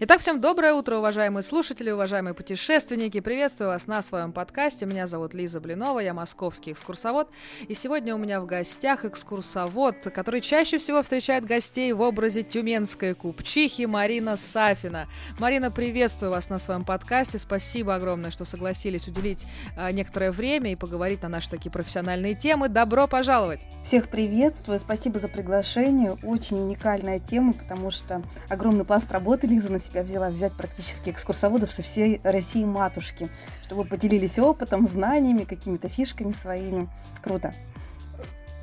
Итак, всем доброе утро, уважаемые слушатели, уважаемые путешественники. Приветствую вас на своем подкасте. Меня зовут Лиза Блинова, я московский экскурсовод. И сегодня у меня в гостях экскурсовод, который чаще всего встречает гостей в образе тюменской купчихи Марина Сафина. Марина, приветствую вас на своем подкасте. Спасибо огромное, что согласились уделить а, некоторое время и поговорить на наши такие профессиональные темы. Добро пожаловать! Всех приветствую, спасибо за приглашение. Очень уникальная тема, потому что огромный пласт работы Лиза на себя взяла взять практически экскурсоводов со всей России матушки, чтобы поделились опытом, знаниями, какими-то фишками своими. Круто.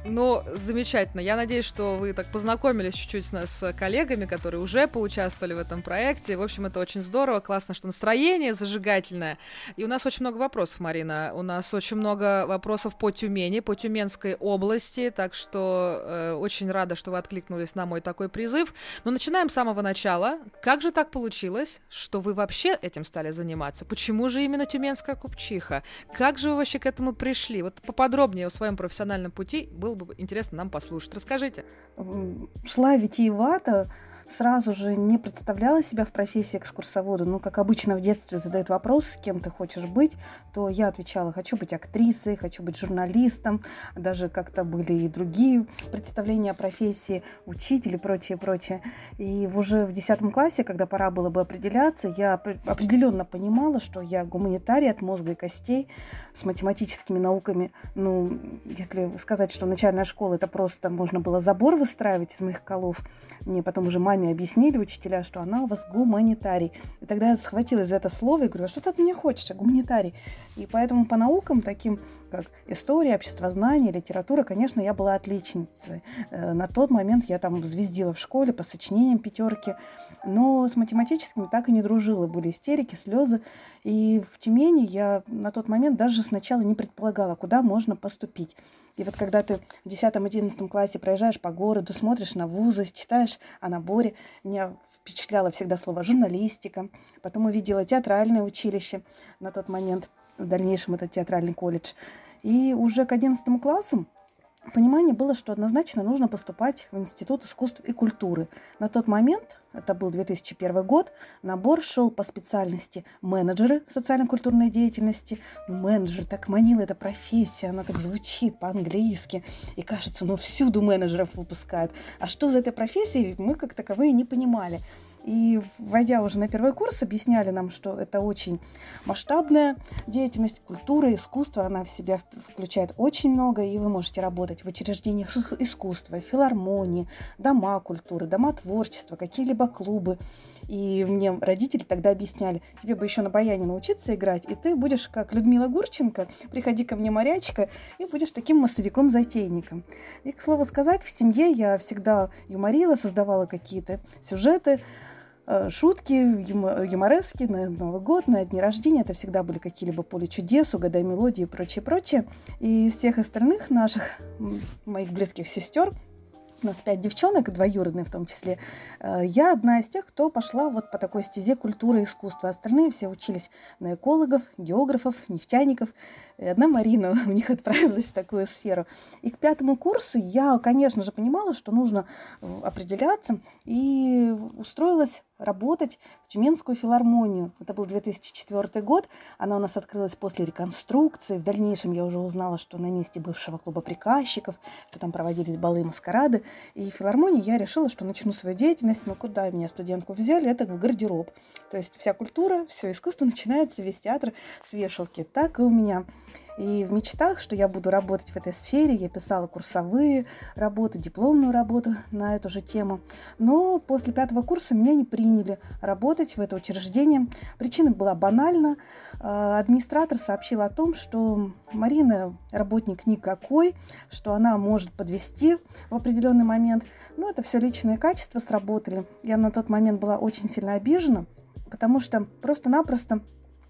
Ну, замечательно. Я надеюсь, что вы так познакомились чуть-чуть с, с коллегами, которые уже поучаствовали в этом проекте. В общем, это очень здорово, классно, что настроение зажигательное. И у нас очень много вопросов, Марина. У нас очень много вопросов по Тюмени, по Тюменской области, так что э, очень рада, что вы откликнулись на мой такой призыв. Но начинаем с самого начала. Как же так получилось, что вы вообще этим стали заниматься? Почему же именно Тюменская купчиха? Как же вы вообще к этому пришли? Вот поподробнее о своем профессиональном пути был было бы интересно нам послушать. Расскажите. Шла витиевато, сразу же не представляла себя в профессии экскурсовода. Ну, как обычно в детстве задают вопрос, с кем ты хочешь быть, то я отвечала, хочу быть актрисой, хочу быть журналистом. Даже как-то были и другие представления о профессии, учитель и прочее, прочее. И уже в 10 классе, когда пора было бы определяться, я определенно понимала, что я гуманитарий от мозга и костей с математическими науками. Ну, если сказать, что начальная школа, это просто можно было забор выстраивать из моих колов. Мне потом уже мать маме объяснили учителя, что она у вас гуманитарий. И тогда я схватилась за это слово и говорю, а что ты от меня хочешь, а гуманитарий? И поэтому по наукам, таким как история, обществознание, литература, конечно, я была отличницей. Э, на тот момент я там звездила в школе по сочинениям пятерки, но с математическими так и не дружила. Были истерики, слезы. И в Тюмени я на тот момент даже сначала не предполагала, куда можно поступить. И вот когда ты в 10-11 классе проезжаешь по городу, смотришь на вузы, читаешь о наборе, меня впечатляло всегда слово журналистика. Потом увидела театральное училище на тот момент, в дальнейшем это театральный колледж. И уже к 11 классу понимание было, что однозначно нужно поступать в Институт искусств и культуры. На тот момент, это был 2001 год, набор шел по специальности менеджеры социально-культурной деятельности. Ну, менеджер так манила эта профессия, она так звучит по-английски. И кажется, ну всюду менеджеров выпускают. А что за этой профессией, мы как таковые не понимали. И войдя уже на первый курс, объясняли нам, что это очень масштабная деятельность, культура, искусство. Она в себя включает очень много, и вы можете работать в учреждениях искусства, филармонии, дома культуры, дома творчества, какие-либо клубы. И мне родители тогда объясняли, тебе бы еще на баяне научиться играть, и ты будешь как Людмила Гурченко, приходи ко мне, морячка, и будешь таким массовиком-затейником. И, к слову сказать, в семье я всегда юморила, создавала какие-то сюжеты, шутки, юморески на Новый год, на дни рождения. Это всегда были какие-либо поле чудес, угадай мелодии и прочее, прочее. И из всех остальных наших, моих близких сестер, у нас пять девчонок, двоюродные в том числе. Э, я одна из тех, кто пошла вот по такой стезе культуры и искусства. Остальные все учились на экологов, географов, нефтяников. И одна Марина у них отправилась в такую сферу. И к пятому курсу я, конечно же, понимала, что нужно э, определяться, и устроилась работать в Тюменскую филармонию. Это был 2004 год. Она у нас открылась после реконструкции. В дальнейшем я уже узнала, что на месте бывшего клуба приказчиков, что там проводились балы и маскарады. И в филармонии я решила, что начну свою деятельность. Но куда меня студентку взяли? Это в гардероб. То есть вся культура, все искусство начинается, весь театр с вешалки. Так и у меня. И в мечтах, что я буду работать в этой сфере, я писала курсовые работы, дипломную работу на эту же тему. Но после пятого курса меня не приняли работать в это учреждение. Причина была банальна. А, администратор сообщил о том, что Марина работник никакой, что она может подвести в определенный момент. Но это все личные качества сработали. Я на тот момент была очень сильно обижена, потому что просто-напросто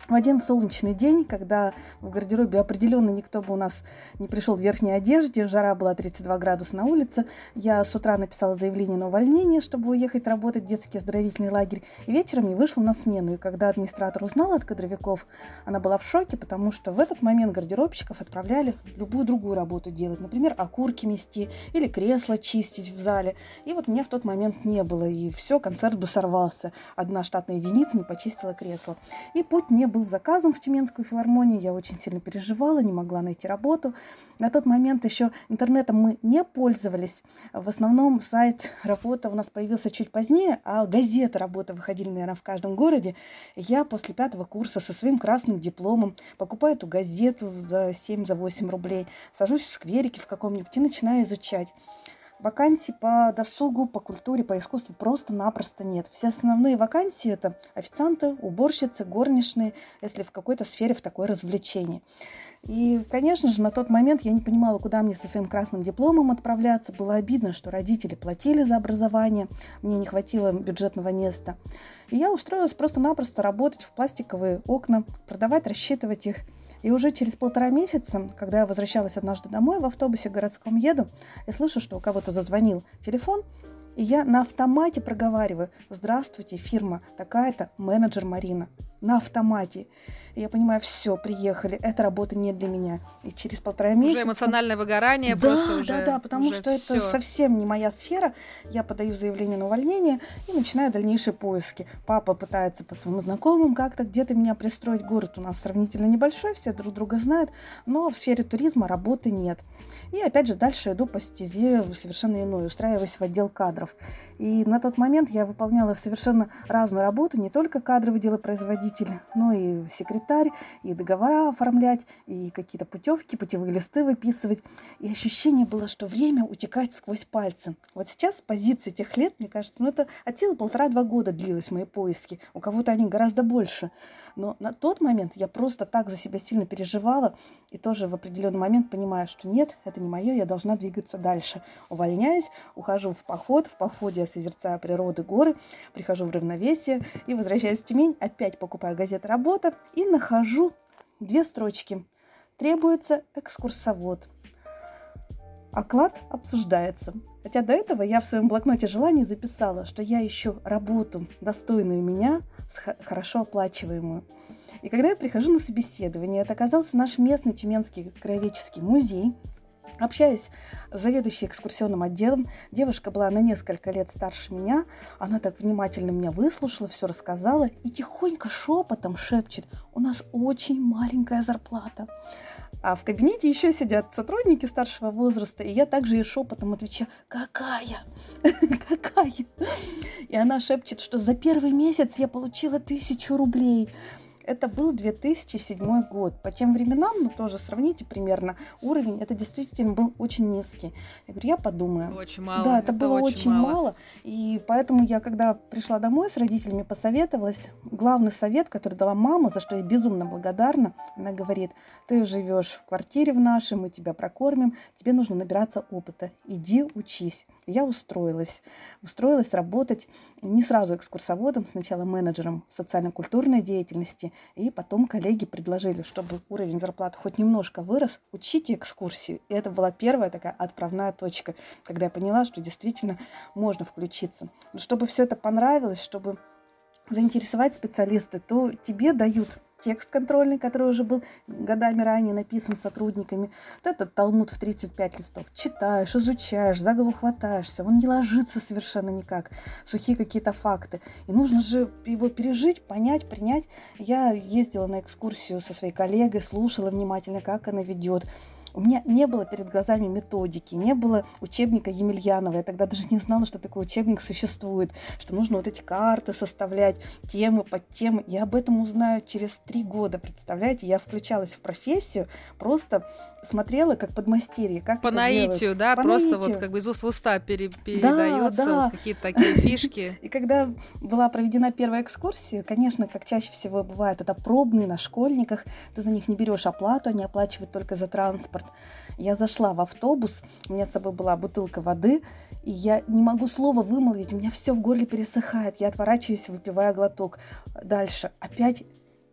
в один солнечный день, когда в гардеробе определенно никто бы у нас не пришел в верхней одежде, жара была 32 градуса на улице, я с утра написала заявление на увольнение, чтобы уехать работать в детский оздоровительный лагерь, и вечером я вышла на смену. И когда администратор узнала от кадровиков, она была в шоке, потому что в этот момент гардеробщиков отправляли любую другую работу делать, например, окурки мести или кресло чистить в зале. И вот меня в тот момент не было, и все, концерт бы сорвался. Одна штатная единица не почистила кресло. И путь не был заказан в Тюменскую филармонию, я очень сильно переживала, не могла найти работу. На тот момент еще интернетом мы не пользовались. В основном сайт работа у нас появился чуть позднее, а газеты работы выходили, наверное, в каждом городе. Я после пятого курса со своим красным дипломом покупаю эту газету за 7-8 рублей, сажусь в скверике в каком-нибудь и начинаю изучать. Вакансий по досугу, по культуре, по искусству просто-напросто нет. Все основные вакансии это официанты, уборщицы, горничные, если в какой-то сфере в такое развлечение. И, конечно же, на тот момент я не понимала, куда мне со своим красным дипломом отправляться. Было обидно, что родители платили за образование, мне не хватило бюджетного места. И я устроилась просто-напросто работать в пластиковые окна, продавать, рассчитывать их – и уже через полтора месяца, когда я возвращалась однажды домой в автобусе городском еду, я слышу, что у кого-то зазвонил телефон, и я на автомате проговариваю «Здравствуйте, фирма, такая-то, менеджер Марина» на автомате. И я понимаю, все, приехали, эта работа не для меня. И через полтора месяца... Уже эмоциональное выгорание да, просто уже... Да, да, потому что всё. это совсем не моя сфера. Я подаю заявление на увольнение и начинаю дальнейшие поиски. Папа пытается по своим знакомым как-то где-то меня пристроить. Город у нас сравнительно небольшой, все друг друга знают, но в сфере туризма работы нет. И опять же дальше иду по стезе совершенно иной, устраиваюсь в отдел кадров. И на тот момент я выполняла совершенно разную работу, не только кадровый делопроизводитель, но и секретарь, и договора оформлять, и какие-то путевки, путевые листы выписывать. И ощущение было, что время утекает сквозь пальцы. Вот сейчас позиции тех лет, мне кажется, ну это от силы полтора-два года длилось мои поиски. У кого-то они гораздо больше. Но на тот момент я просто так за себя сильно переживала и тоже в определенный момент понимаю, что нет, это не мое, я должна двигаться дальше. Увольняюсь, ухожу в поход, в походе я созерцаю природы, горы, прихожу в равновесие и возвращаюсь в Тюмень, опять покупаю газету «Работа» и нахожу две строчки. Требуется экскурсовод. Оклад обсуждается. Хотя до этого я в своем блокноте желаний записала, что я ищу работу, достойную меня, хорошо оплачиваемую. И когда я прихожу на собеседование, это оказался наш местный Тюменский краеведческий музей, Общаясь с заведующей экскурсионным отделом, девушка была на несколько лет старше меня. Она так внимательно меня выслушала, все рассказала и тихонько шепотом шепчет, у нас очень маленькая зарплата. А в кабинете еще сидят сотрудники старшего возраста, и я также ей шепотом отвечаю, какая? какая? И она шепчет, что за первый месяц я получила тысячу рублей. Это был 2007 год. По тем временам, ну тоже сравните примерно, уровень, это действительно был очень низкий. Я говорю, я подумаю. Очень мало. Да, это, это было очень очень мало. мало. И поэтому я, когда пришла домой с родителями, посоветовалась. Главный совет, который дала мама, за что я безумно благодарна, она говорит, ты живешь в квартире в нашей, мы тебя прокормим, тебе нужно набираться опыта. Иди учись. Я устроилась. Устроилась работать не сразу экскурсоводом, сначала менеджером социально-культурной деятельности, и потом коллеги предложили, чтобы уровень зарплаты хоть немножко вырос, учите экскурсии. И это была первая такая отправная точка, когда я поняла, что действительно можно включиться. Но чтобы все это понравилось, чтобы заинтересовать специалисты, то тебе дают текст контрольный, который уже был годами ранее написан сотрудниками. Вот этот талмуд в 35 листов. Читаешь, изучаешь, за голову хватаешься. Он не ложится совершенно никак. Сухие какие-то факты. И нужно же его пережить, понять, принять. Я ездила на экскурсию со своей коллегой, слушала внимательно, как она ведет. У меня не было перед глазами методики, не было учебника Емельянова. Я тогда даже не знала, что такой учебник существует, что нужно вот эти карты составлять, темы под темы. Я об этом узнаю через три года, представляете? Я включалась в профессию, просто смотрела как подмастерье, как По наитию, да, По просто наитию. вот как бы из уст в уста пере- передается да. вот какие-то такие фишки. И когда была проведена первая экскурсия, конечно, как чаще всего бывает, это пробные на школьниках, ты за них не берешь оплату, они оплачивают только за транспорт. Я зашла в автобус, у меня с собой была бутылка воды, и я не могу слова вымолвить, у меня все в горле пересыхает, я отворачиваюсь, выпивая глоток. Дальше. Опять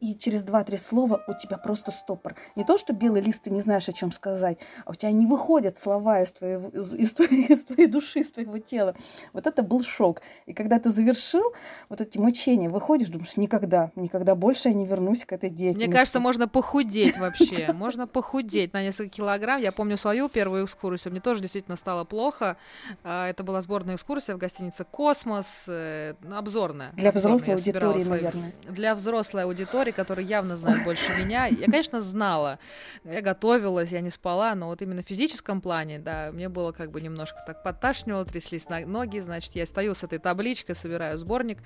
и через два-три слова у тебя просто стопор. Не то, что белый лист, ты не знаешь, о чем сказать, а у тебя не выходят слова из твоей, из, из, твоей, из твоей души, из твоего тела. Вот это был шок. И когда ты завершил вот эти мучения, выходишь, думаешь, никогда, никогда больше я не вернусь к этой деятельности. Мне кажется, можно похудеть вообще. Можно похудеть на несколько килограмм. Я помню свою первую экскурсию. Мне тоже действительно стало плохо. А, это была сборная экскурсия в гостинице «Космос». Э, обзорная. Для взрослой аудитории, наверное. Для взрослой аудитории, которая явно знает больше меня. Я, конечно, знала. Я готовилась, я не спала, но вот именно в физическом плане, да, мне было как бы немножко так подташнивало, тряслись ноги, значит, я стою с этой табличкой, собираю сборник.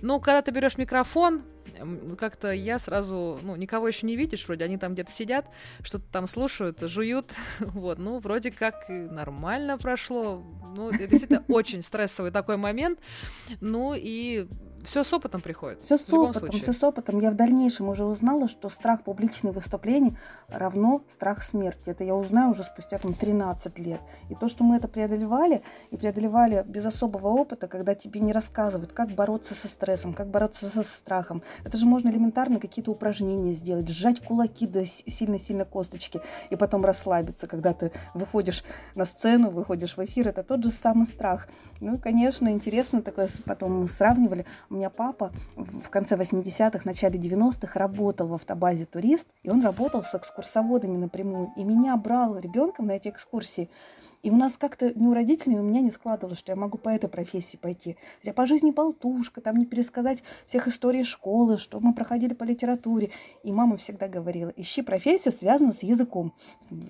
Ну, когда ты берешь микрофон, как-то я сразу, ну, никого еще не видишь, вроде они там где-то сидят, что-то там слушают, жуют, вот, ну, вроде как нормально прошло, ну, это действительно очень стрессовый такой момент, ну, и все с опытом приходит. Все с опытом, все с опытом. Я в дальнейшем уже узнала, что страх публичных выступлений равно страх смерти. Это я узнаю уже спустя там 13 лет. И то, что мы это преодолевали, и преодолевали без особого опыта, когда тебе не рассказывают, как бороться со стрессом, как бороться со страхом. Это же можно элементарно какие-то упражнения сделать, сжать кулаки до сильно-сильно косточки и потом расслабиться, когда ты выходишь на сцену, выходишь в эфир. Это тот же самый страх. Ну, конечно, интересно такое потом сравнивали. У меня папа в конце 80-х, начале 90-х работал в автобазе «Турист», и он работал с экскурсоводами напрямую. И меня брал ребенком на эти экскурсии. И у нас как-то не у родителей, у меня не складывалось, что я могу по этой профессии пойти. Я по жизни болтушка, там не пересказать всех историй школы, что мы проходили по литературе. И мама всегда говорила, ищи профессию, связанную с языком.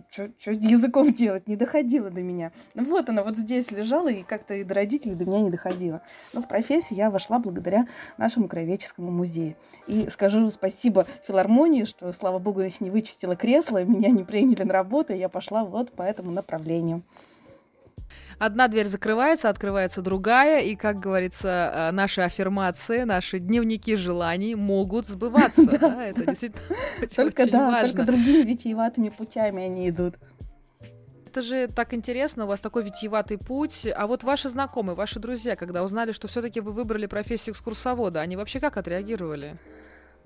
Что языком делать? Не доходило до меня. Ну вот она вот здесь лежала, и как-то и до родителей до меня не доходила. Но в профессию я вошла благодаря нашему краеведческому музею. И скажу спасибо филармонии, что, слава богу, их не вычистила кресло, меня не приняли на работу, и я пошла вот по этому направлению. Одна дверь закрывается, открывается другая, и, как говорится, э, наши аффирмации, наши дневники желаний могут сбываться. Да, это действительно Только да, только другими витиеватыми путями они идут это же так интересно, у вас такой витиеватый путь. А вот ваши знакомые, ваши друзья, когда узнали, что все-таки вы выбрали профессию экскурсовода, они вообще как отреагировали?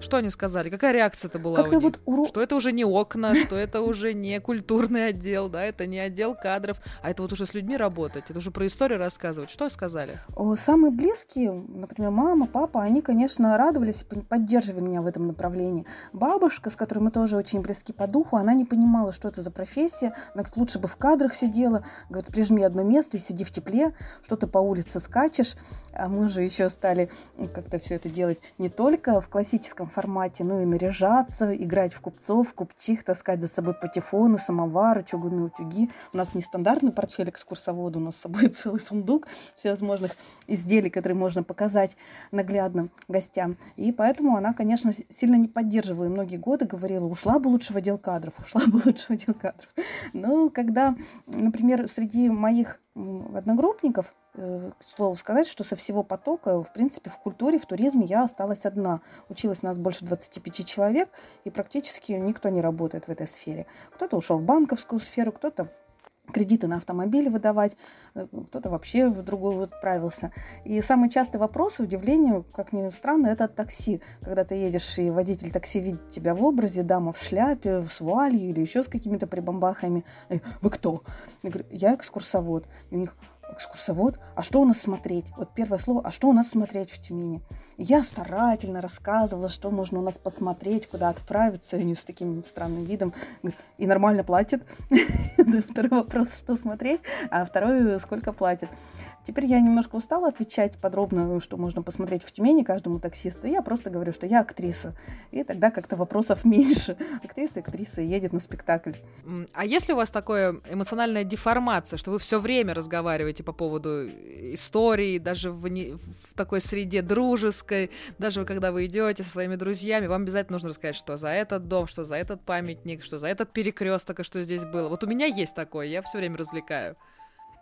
Что они сказали? Какая реакция-то была Как-то? Вот уро... Что это уже не окна, что это уже не культурный отдел, да, это не отдел кадров, а это вот уже с людьми работать, это уже про историю рассказывать. Что сказали? Самые близкие, например, мама, папа, они, конечно, радовались, поддерживали меня в этом направлении. Бабушка, с которой мы тоже очень близки по духу, она не понимала, что это за профессия, она говорит, лучше бы в кадрах сидела, говорит, прижми одно место и сиди в тепле, что ты по улице скачешь, а мы же еще стали как-то все это делать не только в классическом формате, ну и наряжаться, играть в купцов, купчих, таскать за собой патефоны, самовары, чугунные утюги. У нас не стандартный портфель экскурсовода, у нас с собой целый сундук всевозможных изделий, которые можно показать наглядным гостям. И поэтому она, конечно, сильно не поддерживала. И многие годы говорила, ушла бы лучше в отдел кадров, ушла бы лучше в отдел кадров. Но когда, например, среди моих одногруппников Э, к слову сказать, что со всего потока, в принципе, в культуре, в туризме я осталась одна. Училось нас больше 25 человек, и практически никто не работает в этой сфере. Кто-то ушел в банковскую сферу, кто-то кредиты на автомобили выдавать, э, кто-то вообще в другую отправился. И самый частый вопрос, удивлению, как ни странно, это от такси. Когда ты едешь, и водитель такси видит тебя в образе, дама в шляпе, с вуалью или еще с какими-то прибамбахами. Вы кто? Я говорю, я экскурсовод. И у них, экскурсовод, а что у нас смотреть? Вот первое слово, а что у нас смотреть в Тюмени? Я старательно рассказывала, что можно у нас посмотреть, куда отправиться, и они с таким странным видом, и нормально платят. Второй вопрос, что смотреть, а второй, сколько платят. Теперь я немножко устала отвечать подробно, что можно посмотреть в Тюмени каждому таксисту. Я просто говорю, что я актриса. И тогда как-то вопросов меньше. Актриса, актриса едет на спектакль. А если у вас такая эмоциональная деформация, что вы все время разговариваете по поводу истории, даже в, не, в такой среде дружеской, даже когда вы идете со своими друзьями, вам обязательно нужно рассказать, что за этот дом, что за этот памятник, что за этот перекресток, что здесь было. Вот у меня есть такое, я все время развлекаю.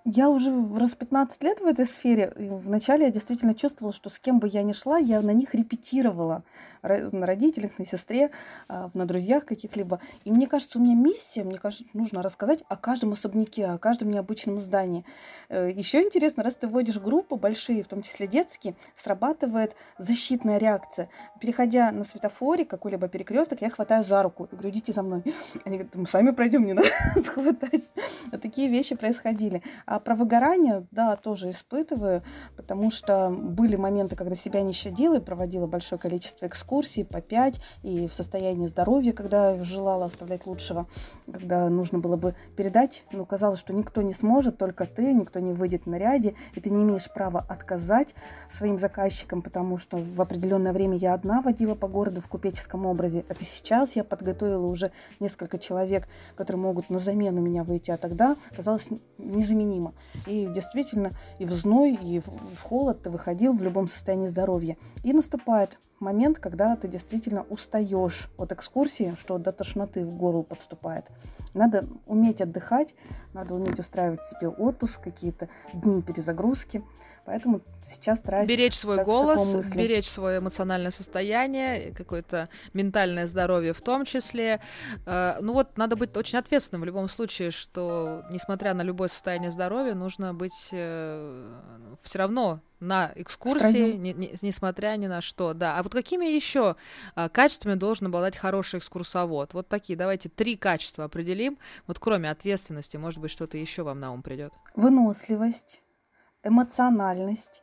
Я уже раз 15 лет в этой сфере. Вначале я действительно чувствовала, что с кем бы я ни шла, я на них репетировала. На родителях, на сестре, а, на друзьях каких-либо. И мне кажется, у меня миссия, мне кажется, нужно рассказать о каждом особняке, о каждом необычном здании. Э, Еще интересно, раз ты вводишь группы большие, в том числе детские, срабатывает защитная реакция. Переходя на светофоре, какой-либо перекресток, я хватаю за руку и говорю, идите за мной. Они говорят, мы сами пройдем, не надо схватать. Такие вещи происходили. А про выгорание, да, тоже испытываю, потому что были моменты, когда себя не щадила и проводила большое количество экскурсий по пять, и в состоянии здоровья, когда желала оставлять лучшего, когда нужно было бы передать, но казалось, что никто не сможет, только ты, никто не выйдет в наряде, и ты не имеешь права отказать своим заказчикам, потому что в определенное время я одна водила по городу в купеческом образе. Это сейчас я подготовила уже несколько человек, которые могут на замену меня выйти, а тогда казалось незаменимо. И действительно, и в зной, и в холод ты выходил в любом состоянии здоровья. И наступает момент, когда ты действительно устаешь от экскурсии, что до тошноты в горло подступает. Надо уметь отдыхать, надо уметь устраивать себе отпуск, какие-то дни перезагрузки. Поэтому сейчас стараюсь... Беречь свой так, голос, беречь свое эмоциональное состояние, какое-то ментальное здоровье в том числе. Э, ну вот, надо быть очень ответственным в любом случае, что, несмотря на любое состояние здоровья, нужно быть э, все равно на экскурсии, не, не, несмотря ни на что, да. А вот какими еще а, качествами должен обладать хороший экскурсовод? Вот такие, давайте три качества определим. Вот кроме ответственности, может быть, что-то еще вам на ум придет. Выносливость эмоциональность.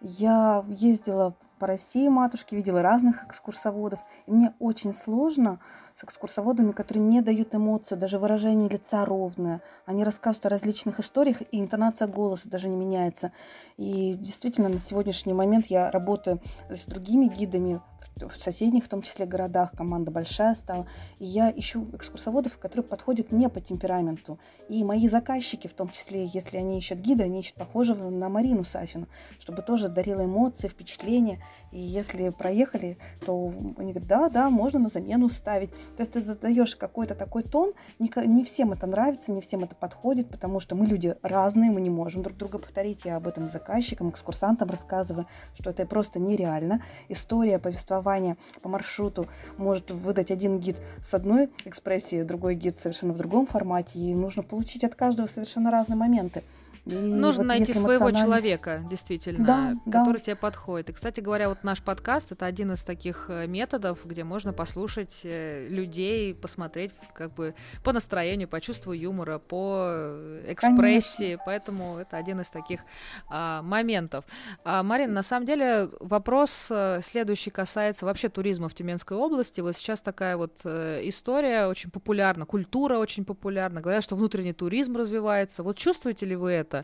Я ездила по России матушке, видела разных экскурсоводов. И мне очень сложно с экскурсоводами, которые не дают эмоцию, даже выражение лица ровное. Они рассказывают о различных историях, и интонация голоса даже не меняется. И действительно, на сегодняшний момент я работаю с другими гидами, в соседних, в том числе городах, команда большая стала. И я ищу экскурсоводов, которые подходят мне по темпераменту. И мои заказчики, в том числе, если они ищут гида, они ищут похожего на Марину Сафину, чтобы тоже дарила эмоции, впечатления. И если проехали, то они говорят, да, да, можно на замену ставить. То есть ты задаешь какой-то такой тон, не, всем это нравится, не всем это подходит, потому что мы люди разные, мы не можем друг друга повторить. Я об этом заказчикам, экскурсантам рассказываю, что это просто нереально. История, повествование компания по маршруту может выдать один гид с одной экспрессией, другой гид совершенно в другом формате, и нужно получить от каждого совершенно разные моменты. И Нужно вот найти своего человека, действительно, да, который да. тебе подходит. И, кстати говоря, вот наш подкаст это один из таких э, методов, где можно послушать э, людей, посмотреть как бы по настроению, по чувству юмора, по э, экспрессии. Конечно. Поэтому это один из таких а, моментов. А, Марина, на самом деле вопрос следующий касается вообще туризма в Тюменской области. Вот сейчас такая вот история очень популярна, культура очень популярна. Говорят, что внутренний туризм развивается. Вот чувствуете ли вы это?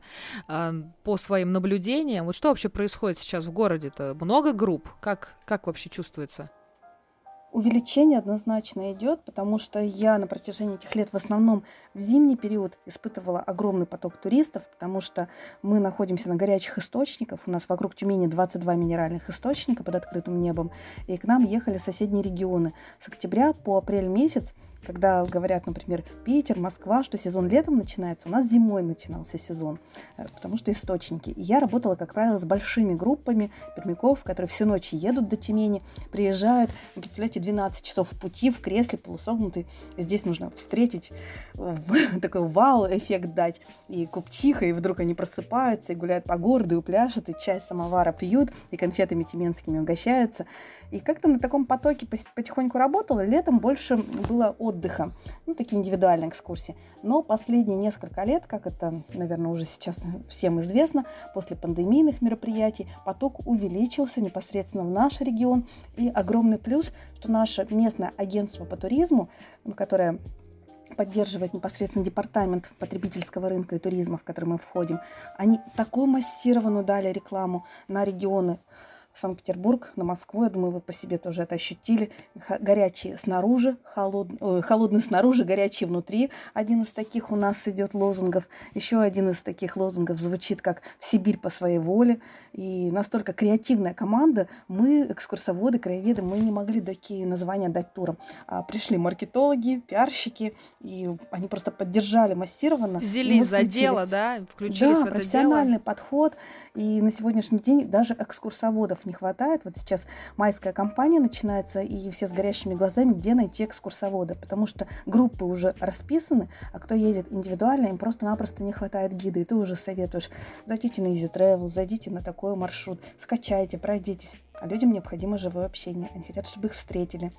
А, по своим наблюдениям. Вот что вообще происходит сейчас в городе-то? Много групп? Как, как вообще чувствуется? Увеличение однозначно идет, потому что я на протяжении этих лет в основном в зимний период испытывала огромный поток туристов, потому что мы находимся на горячих источниках. У нас вокруг Тюмени 22 минеральных источника под открытым небом. И к нам ехали соседние регионы. С октября по апрель месяц когда говорят, например, Питер, Москва, что сезон летом начинается, у нас зимой начинался сезон, э, потому что источники. И я работала, как правило, с большими группами пермяков, которые всю ночь едут до Тюмени, приезжают, вы представляете, 12 часов пути в кресле полусогнутый. Здесь нужно встретить, такой вау-эффект дать, и купчиха, и вдруг они просыпаются, и гуляют по городу, и пляшут, и чай самовара пьют, и конфетами тюменскими угощаются. И как-то на таком потоке потихоньку работала. Летом больше было отдыха, ну, такие индивидуальные экскурсии. Но последние несколько лет, как это, наверное, уже сейчас всем известно, после пандемийных мероприятий поток увеличился непосредственно в наш регион. И огромный плюс, что наше местное агентство по туризму, которое поддерживает непосредственно департамент потребительского рынка и туризма, в который мы входим, они такую массированную дали рекламу на регионы Санкт-Петербург, на Москву. Я думаю, вы по себе тоже это ощутили. Горячий снаружи, холод... Ой, холодный снаружи, горячий внутри. Один из таких у нас идет лозунгов. Еще один из таких лозунгов звучит как «В Сибирь по своей воле». И настолько креативная команда. Мы, экскурсоводы, краеведы, мы не могли такие названия дать турам. А пришли маркетологи, пиарщики, и они просто поддержали массированно. Взялись за дело, да? Включились да, в это профессиональный дело. подход. И на сегодняшний день даже экскурсоводов не хватает. Вот сейчас майская кампания начинается, и все с горящими глазами, где найти экскурсовода, потому что группы уже расписаны, а кто едет индивидуально, им просто-напросто не хватает гида, и ты уже советуешь, зайдите на Easy Travel, зайдите на такой маршрут, скачайте, пройдитесь. А людям необходимо живое общение, они хотят, чтобы их встретили,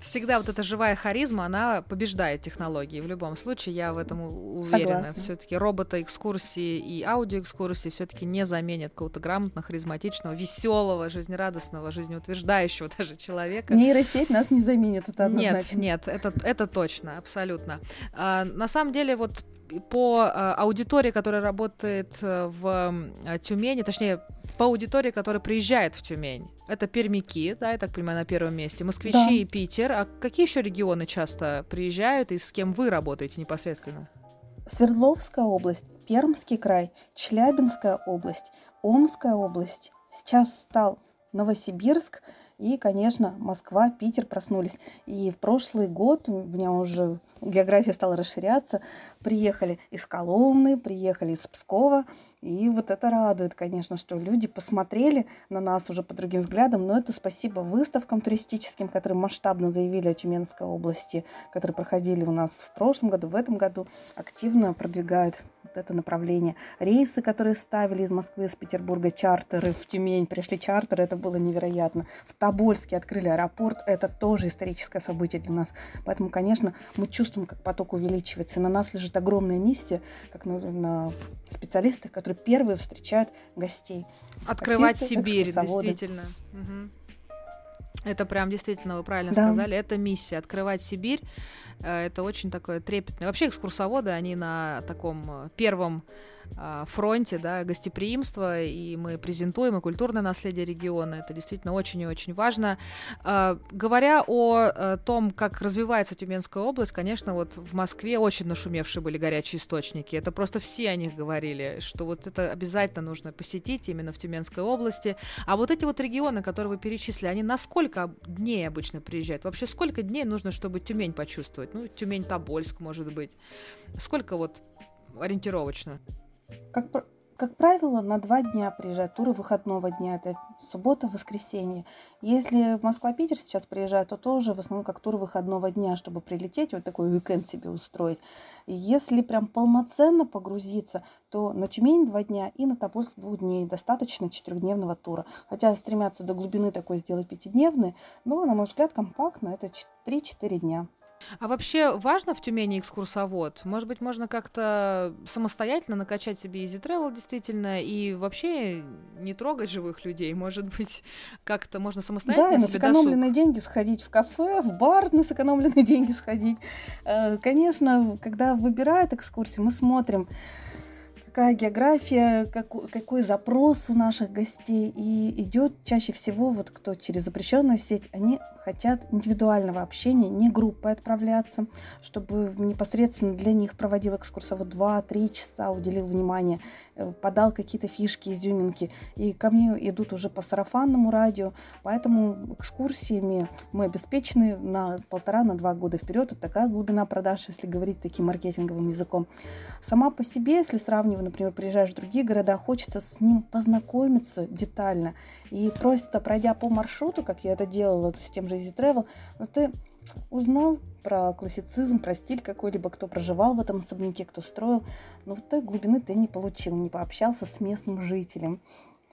всегда вот эта живая харизма, она побеждает технологии. В любом случае, я в этом уверена. Все-таки робота экскурсии и аудиоэкскурсии все-таки не заменят какого-то грамотного, харизматичного, веселого, жизнерадостного, жизнеутверждающего даже человека. Нейросеть нас не заменит, это однозначно. Нет, нет, это, это точно, абсолютно. А, на самом деле, вот по э, аудитории, которая работает э, в э, Тюмени, точнее, по аудитории, которая приезжает в Тюмень. Это пермяки, да, я так понимаю, на первом месте, москвичи да. и Питер. А какие еще регионы часто приезжают и с кем вы работаете непосредственно? Свердловская область, Пермский край, Челябинская область, Омская область. Сейчас стал Новосибирск и, конечно, Москва, Питер проснулись. И в прошлый год у меня уже география стала расширяться. Приехали из Коломны, приехали из Пскова. И вот это радует, конечно, что люди посмотрели на нас уже по другим взглядам. Но это спасибо выставкам туристическим, которые масштабно заявили о Тюменской области, которые проходили у нас в прошлом году, в этом году, активно продвигают это направление. Рейсы, которые ставили из Москвы, из Петербурга, чартеры в Тюмень, пришли чартеры, это было невероятно. В Тобольске открыли аэропорт, это тоже историческое событие для нас. Поэтому, конечно, мы чувствуем как поток увеличивается. На нас лежит огромная миссия, как на, на специалистах, которые первые встречают гостей. Открывать Таксисты, Сибирь, действительно. Угу. Это прям действительно, вы правильно да. сказали, это миссия. Открывать Сибирь, э, это очень такое трепетное. Вообще экскурсоводы, они на таком э, первом фронте, да, гостеприимства, и мы презентуем и культурное наследие региона. Это действительно очень и очень важно. А, говоря о э, том, как развивается Тюменская область, конечно, вот в Москве очень нашумевшие были горячие источники. Это просто все о них говорили, что вот это обязательно нужно посетить именно в Тюменской области. А вот эти вот регионы, которые вы перечислили, они на сколько дней обычно приезжают? Вообще сколько дней нужно, чтобы Тюмень почувствовать? Ну, Тюмень-Тобольск, может быть. Сколько вот ориентировочно? Как, как правило, на два дня приезжают туры выходного дня. Это суббота, воскресенье. Если Москва-Питер сейчас приезжает, то тоже в основном как тур выходного дня, чтобы прилететь, вот такой уикенд себе устроить. Если прям полноценно погрузиться, то на Тюмень два дня и на Тобольск двух дней. Достаточно четырехдневного тура. Хотя стремятся до глубины такой сделать пятидневный, но, на мой взгляд, компактно это 3-4 дня. А вообще важно в Тюмени экскурсовод? Может быть, можно как-то самостоятельно накачать себе Easy Travel действительно и вообще не трогать живых людей? Может быть, как-то можно самостоятельно Да, на сэкономленные досуг? деньги сходить в кафе, в бар на сэкономленные деньги сходить. Э, конечно, когда выбирают экскурсии, мы смотрим, какая география, какой, какой запрос у наших гостей. И идет чаще всего, вот кто через запрещенную сеть, они хотят индивидуального общения, не группой отправляться, чтобы непосредственно для них проводил экскурсовод 2-3 часа, уделил внимание, э, подал какие-то фишки, изюминки. И ко мне идут уже по сарафанному радио, поэтому экскурсиями мы обеспечены на полтора, на года вперед. Это такая глубина продаж, если говорить таким маркетинговым языком. Сама по себе, если сравнивать, например, приезжаешь в другие города, хочется с ним познакомиться детально. И просто пройдя по маршруту, как я это делала с тем же Easy Travel, но ты узнал про классицизм, про стиль какой-либо, кто проживал в этом особняке, кто строил, но вот той глубины ты не получил, не пообщался с местным жителем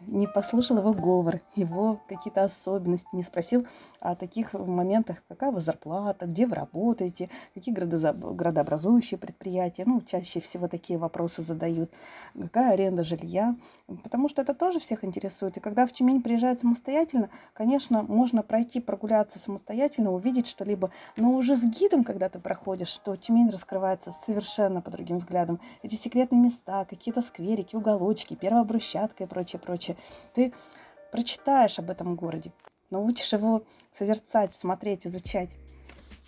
не послушал его говор, его какие-то особенности, не спросил о таких моментах, какая вас зарплата, где вы работаете, какие градообразующие предприятия. Ну, чаще всего такие вопросы задают. Какая аренда жилья? Потому что это тоже всех интересует. И когда в Тюмень приезжают самостоятельно, конечно, можно пройти, прогуляться самостоятельно, увидеть что-либо. Но уже с гидом, когда ты проходишь, что Тюмень раскрывается совершенно по другим взглядам. Эти секретные места, какие-то скверики, уголочки, первая брусчатка и прочее, прочее ты прочитаешь об этом городе, научишь его созерцать, смотреть, изучать.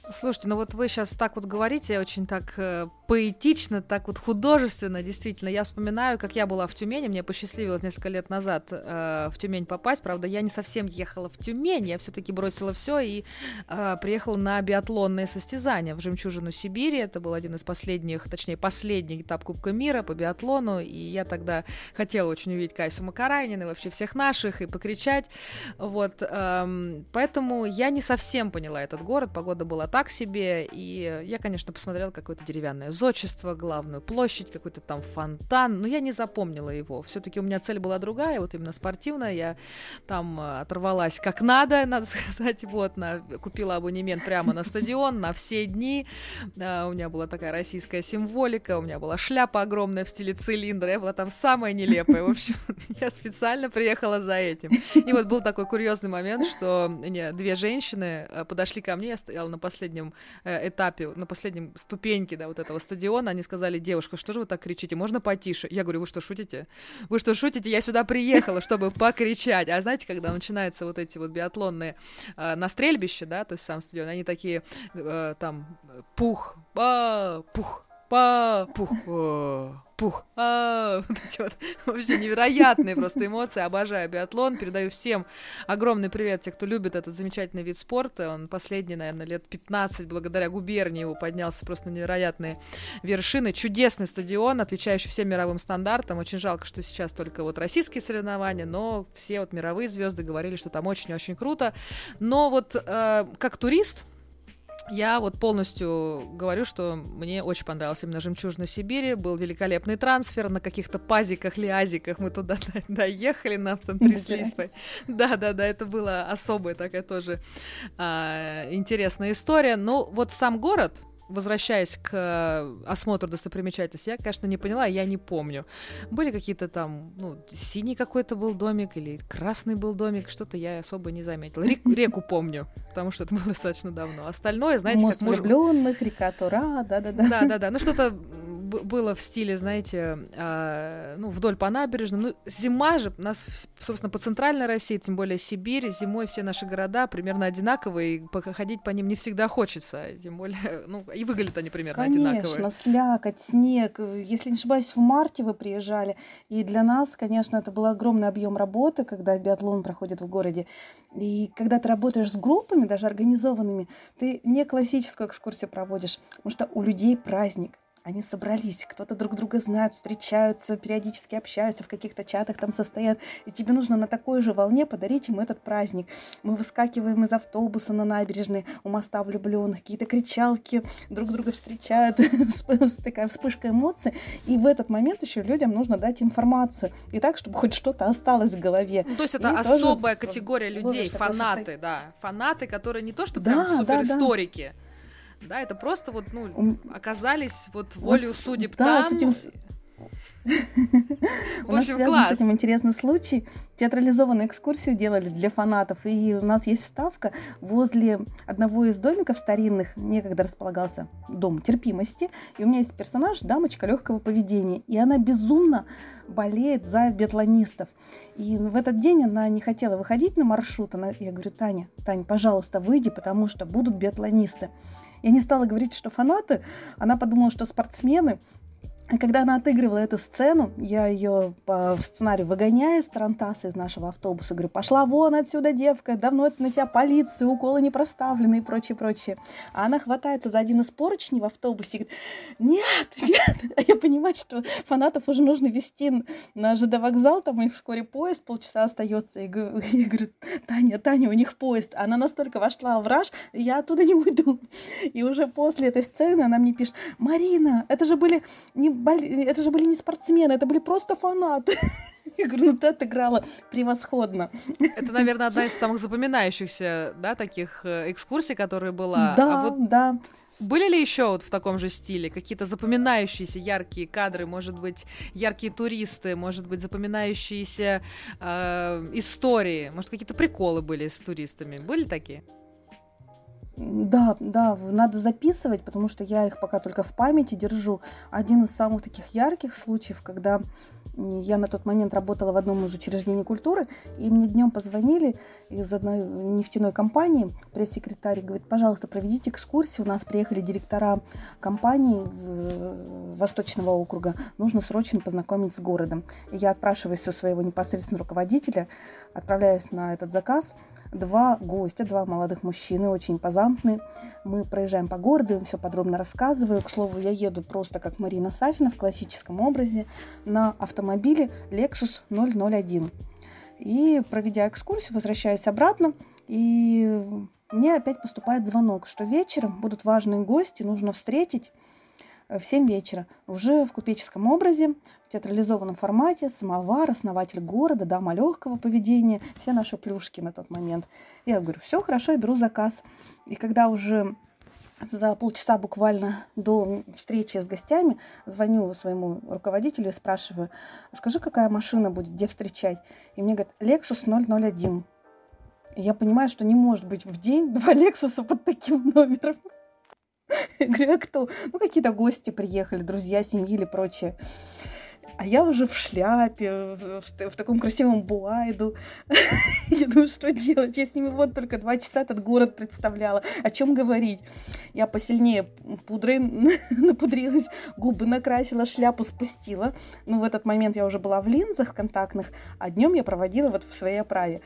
Слушайте, ну вот вы сейчас так вот говорите, очень так э, поэтично, так вот художественно, действительно. Я вспоминаю, как я была в Тюмени, мне посчастливилось несколько лет назад э, в Тюмень попасть. Правда, я не совсем ехала в Тюмень, я все-таки бросила все и э, приехала на биатлонные состязания в Жемчужину Сибири. Это был один из последних, точнее, последний этап Кубка мира по биатлону. И я тогда хотела очень увидеть Кайсу Макарайнина и вообще всех наших и покричать. Вот, э, поэтому я не совсем поняла этот город, погода была так себе, и я, конечно, посмотрела какое-то деревянное зодчество, главную площадь, какой-то там фонтан, но я не запомнила его. Все-таки у меня цель была другая, вот именно спортивная, я там э, оторвалась как надо, надо сказать, вот, на, купила абонемент прямо на стадион на все дни, у меня была такая российская символика, у меня была шляпа огромная в стиле цилиндра, я была там самая нелепая, в общем, я специально приехала за этим. И вот был такой курьезный момент, что две женщины э, подошли ко мне, я стояла на последнем последнем э, этапе, на последнем ступеньке, да, вот этого стадиона, они сказали, девушка, что же вы так кричите, можно потише? Я говорю, вы что, шутите? Вы что, шутите? Я сюда приехала, чтобы покричать. А знаете, когда начинаются вот эти вот биатлонные э, на стрельбище, да, то есть сам стадион, они такие э, там пух, а, пух, па, пух, пух, а, вот эти вот вообще невероятные просто эмоции. Обожаю биатлон. Передаю всем огромный привет, те, кто любит этот замечательный вид спорта. Он последний, наверное, лет 15, благодаря губернии его поднялся просто на невероятные вершины. Чудесный стадион, отвечающий всем мировым стандартам. Очень жалко, что сейчас только вот российские соревнования, но все вот мировые звезды говорили, что там очень-очень круто. Но вот э, как турист, я вот полностью говорю, что мне очень понравился именно «Жемчужина Сибири». Был великолепный трансфер на каких-то пазиках, лиазиках. Мы туда доехали, нам там тряслись. Да-да-да, это была особая такая тоже а, интересная история. Но вот сам город, возвращаясь к э, осмотру достопримечательностей, я, конечно, не поняла, я не помню. Были какие-то там, ну, синий какой-то был домик или красный был домик, что-то я особо не заметила. Рек, реку помню, потому что это было достаточно давно. Остальное, знаете, Мост как... влюбленных, река Тура, да-да-да. Да-да-да, ну что-то было в стиле, знаете, э, ну, вдоль по набережным. Ну, зима же, у нас, собственно, по центральной России, тем более Сибирь, зимой все наши города примерно одинаковые, и походить по ним не всегда хочется, тем более, ну, и выглядят они примерно Конечно, одинаковые. Конечно, слякоть, снег. Если не ошибаюсь, в марте вы приезжали, и для нас, конечно, это был огромный объем работы, когда биатлон проходит в городе. И когда ты работаешь с группами, даже организованными, ты не классическую экскурсию проводишь, потому что у людей праздник они собрались, кто-то друг друга знает, встречаются, периодически общаются, в каких-то чатах там состоят, и тебе нужно на такой же волне подарить им этот праздник. Мы выскакиваем из автобуса на набережной у моста влюбленных, какие-то кричалки друг друга встречают, такая вспышка эмоций, и в этот момент еще людям нужно дать информацию, и так, чтобы хоть что-то осталось в голове. Ну, то есть это и особая категория людей, фанаты, да, фанаты, которые не то, что да, прям суперисторики, да, да да, это просто вот, ну, оказались вот волю вот, судеб да, там. С этим... У нас связан с этим интересный случай. Театрализованную экскурсию делали для фанатов, и у нас есть вставка возле одного из домиков старинных, некогда располагался дом терпимости, и у меня есть персонаж, дамочка легкого поведения, и она безумно болеет за биатлонистов. И в этот день она не хотела выходить на маршрут, она, я говорю, Таня, Таня, пожалуйста, выйди, потому что будут биатлонисты. Я не стала говорить, что фанаты. Она подумала, что спортсмены. Когда она отыгрывала эту сцену, я ее по сценарию выгоняю с Тарантаса из нашего автобуса, говорю, пошла вон отсюда, девка, давно это на тебя полиция, уколы не проставлены и прочее, прочее. А она хватается за один из поручней в автобусе и говорит, нет, нет. А я понимаю, что фанатов уже нужно вести на ЖД вокзал, там у них вскоре поезд, полчаса остается. И говорю, Таня, Таня, у них поезд. Она настолько вошла в раж, я оттуда не уйду. И уже после этой сцены она мне пишет, Марина, это же были не это же были не спортсмены, это были просто фанаты. Я говорю, ну ты отыграла превосходно. Это, наверное, одна из самых запоминающихся, да, таких э, экскурсий, которая была. Да, а вот да. Были ли еще вот в таком же стиле какие-то запоминающиеся яркие кадры, может быть, яркие туристы, может быть, запоминающиеся э, истории, может, какие-то приколы были с туристами? Были такие? Да, да, надо записывать, потому что я их пока только в памяти держу. Один из самых таких ярких случаев, когда я на тот момент работала в одном из учреждений культуры, и мне днем позвонили из одной нефтяной компании, пресс-секретарь говорит, пожалуйста, проведите экскурсию, у нас приехали директора компании Восточного округа, нужно срочно познакомить с городом. И я отпрашиваюсь у своего непосредственного руководителя, отправляюсь на этот заказ, два гостя, два молодых мужчины, очень импозантные. Мы проезжаем по городу, им все подробно рассказываю. К слову, я еду просто как Марина Сафина в классическом образе на автомобиле Lexus 001. И, проведя экскурсию, возвращаюсь обратно, и мне опять поступает звонок, что вечером будут важные гости, нужно встретить в 7 вечера, уже в купеческом образе, в театрализованном формате, самовар, основатель города, дама легкого поведения, все наши плюшки на тот момент. Я говорю, все хорошо, я беру заказ. И когда уже за полчаса буквально до встречи с гостями звоню своему руководителю и спрашиваю, скажи, какая машина будет, где встречать? И мне говорят, Lexus 001. И я понимаю, что не может быть в день два Лексуса под таким номером. Я говорю, а кто? Ну, какие-то гости приехали, друзья, семьи или прочее. А я уже в шляпе, в, в, в таком красивом буа иду. я думаю, что делать? Я с ними вот только два часа этот город представляла. О чем говорить? Я посильнее пудрой напудрилась, губы накрасила, шляпу спустила. Ну, в этот момент я уже была в линзах контактных, а днем я проводила вот в своей оправе.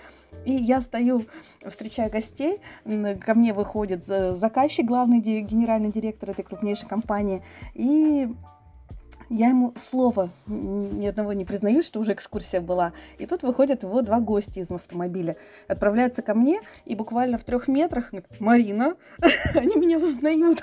И я стою, встречаю гостей, ко мне выходит заказчик, главный генеральный директор этой крупнейшей компании, и я ему слова ни одного не признаю, что уже экскурсия была. И тут выходят его два гостя из автомобиля. Отправляются ко мне, и буквально в трех метрах Марина, они меня узнают.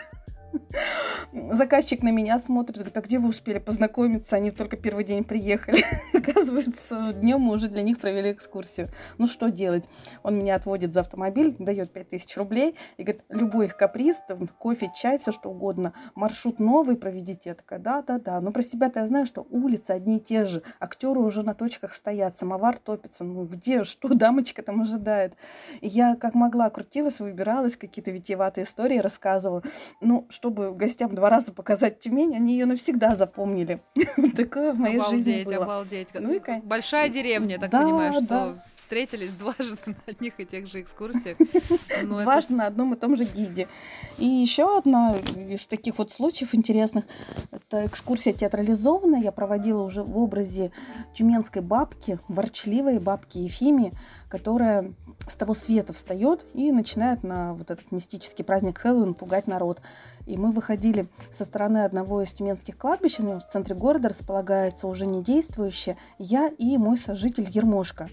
Заказчик на меня смотрит, говорит, а где вы успели познакомиться? Они только первый день приехали. Оказывается, днем мы уже для них провели экскурсию. Ну что делать? Он меня отводит за автомобиль, дает 5000 рублей и говорит, любой их каприз, там, кофе, чай, все что угодно, маршрут новый проведите. Я такая, да-да-да. Но про себя-то я знаю, что улицы одни и те же, актеры уже на точках стоят, самовар топится. Ну где, что дамочка там ожидает? И я как могла крутилась, выбиралась, какие-то витиеватые истории рассказывала. Ну, чтобы гостям два раза показать Тюмень, они ее навсегда запомнили. Такое в моей жизни было. Обалдеть, Ну и Большая деревня, так понимаю, что встретились дважды на одних и тех же экскурсиях. Дважды на одном и том же гиде. И еще одна из таких вот случаев интересных, это экскурсия театрализованная. Я проводила уже в образе тюменской бабки, ворчливой бабки Ефимии, которая с того света встает и начинает на вот этот мистический праздник Хэллоуин пугать народ. И мы выходили со стороны одного из тюменских кладбищ, в центре города располагается уже не действующее, я и мой сожитель Ермошка.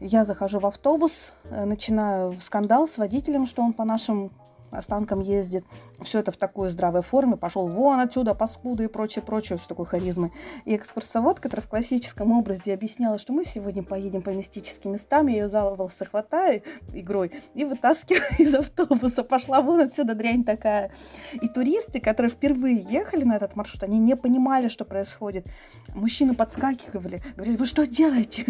Я захожу в автобус, э, начинаю скандал с водителем, что он по нашим останком ездит. Все это в такой здравой форме. Пошел вон отсюда, паскуда и прочее, прочее, с такой харизмой. И экскурсовод, который в классическом образе объясняла, что мы сегодня поедем по мистическим местам, я ее за волосы хватаю игрой и вытаскиваю из автобуса. Пошла вон отсюда дрянь такая. И туристы, которые впервые ехали на этот маршрут, они не понимали, что происходит. Мужчины подскакивали, говорили, вы что делаете?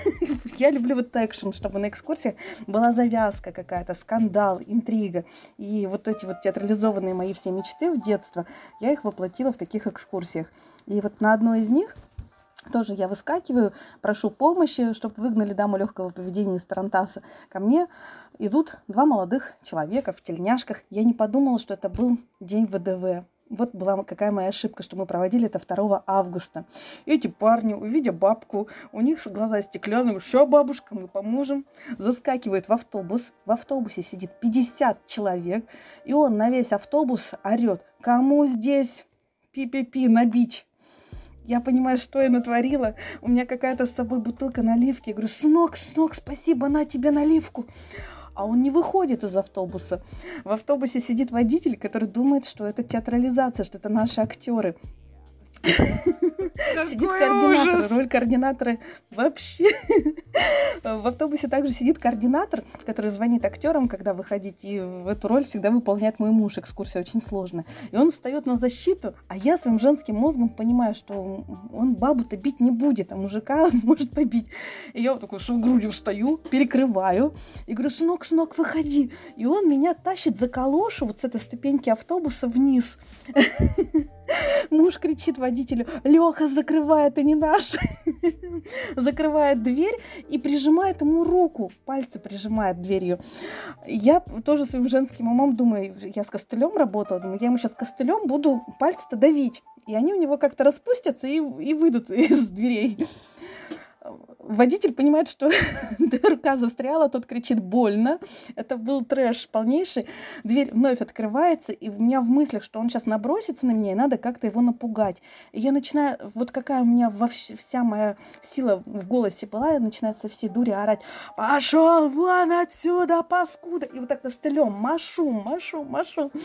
Я люблю вот экшен, чтобы на экскурсиях была завязка какая-то, скандал, интрига. И вот эти вот театрализованные мои все мечты в детство, я их воплотила в таких экскурсиях. И вот на одной из них тоже я выскакиваю, прошу помощи, чтобы выгнали даму легкого поведения из Тарантаса. Ко мне идут два молодых человека в тельняшках. Я не подумала, что это был день ВДВ. Вот была какая моя ошибка, что мы проводили это 2 августа. Эти парни, увидя бабку, у них глаза стеклянные, что бабушка, мы поможем. Заскакивает в автобус. В автобусе сидит 50 человек, и он на весь автобус орет, кому здесь пи-пи-пи набить? Я понимаю, что я натворила. У меня какая-то с собой бутылка наливки. Я говорю, сынок, сынок, спасибо, на тебе наливку а он не выходит из автобуса. В автобусе сидит водитель, который думает, что это театрализация, что это наши актеры. Сидит координатор. Роль координатора вообще. В автобусе также сидит координатор, который звонит актерам, когда выходить. И в эту роль всегда выполняет мой муж. Экскурсия очень сложная. И он встает на защиту, а я своим женским мозгом понимаю, что он бабу-то бить не будет, а мужика может побить. И я вот такой с грудью встаю, перекрываю. И говорю, сынок, сынок, выходи. И он меня тащит за калошу вот с этой ступеньки автобуса вниз. Муж кричит водителю, Леха, закрывай, это не наш. Закрывает дверь и прижимает ему руку, пальцы прижимает дверью. Я тоже своим женским умом думаю, я с костылем работала, думаю, я ему сейчас костылем буду пальцы-то давить. И они у него как-то распустятся и, и выйдут из дверей водитель понимает, что рука застряла, тот кричит больно. Это был трэш полнейший. Дверь вновь открывается, и у меня в мыслях, что он сейчас набросится на меня, и надо как-то его напугать. И я начинаю, вот какая у меня во вся моя сила в голосе была, я начинаю со всей дури орать, пошел вон отсюда, паскуда. И вот так костылем машу, машу, машу.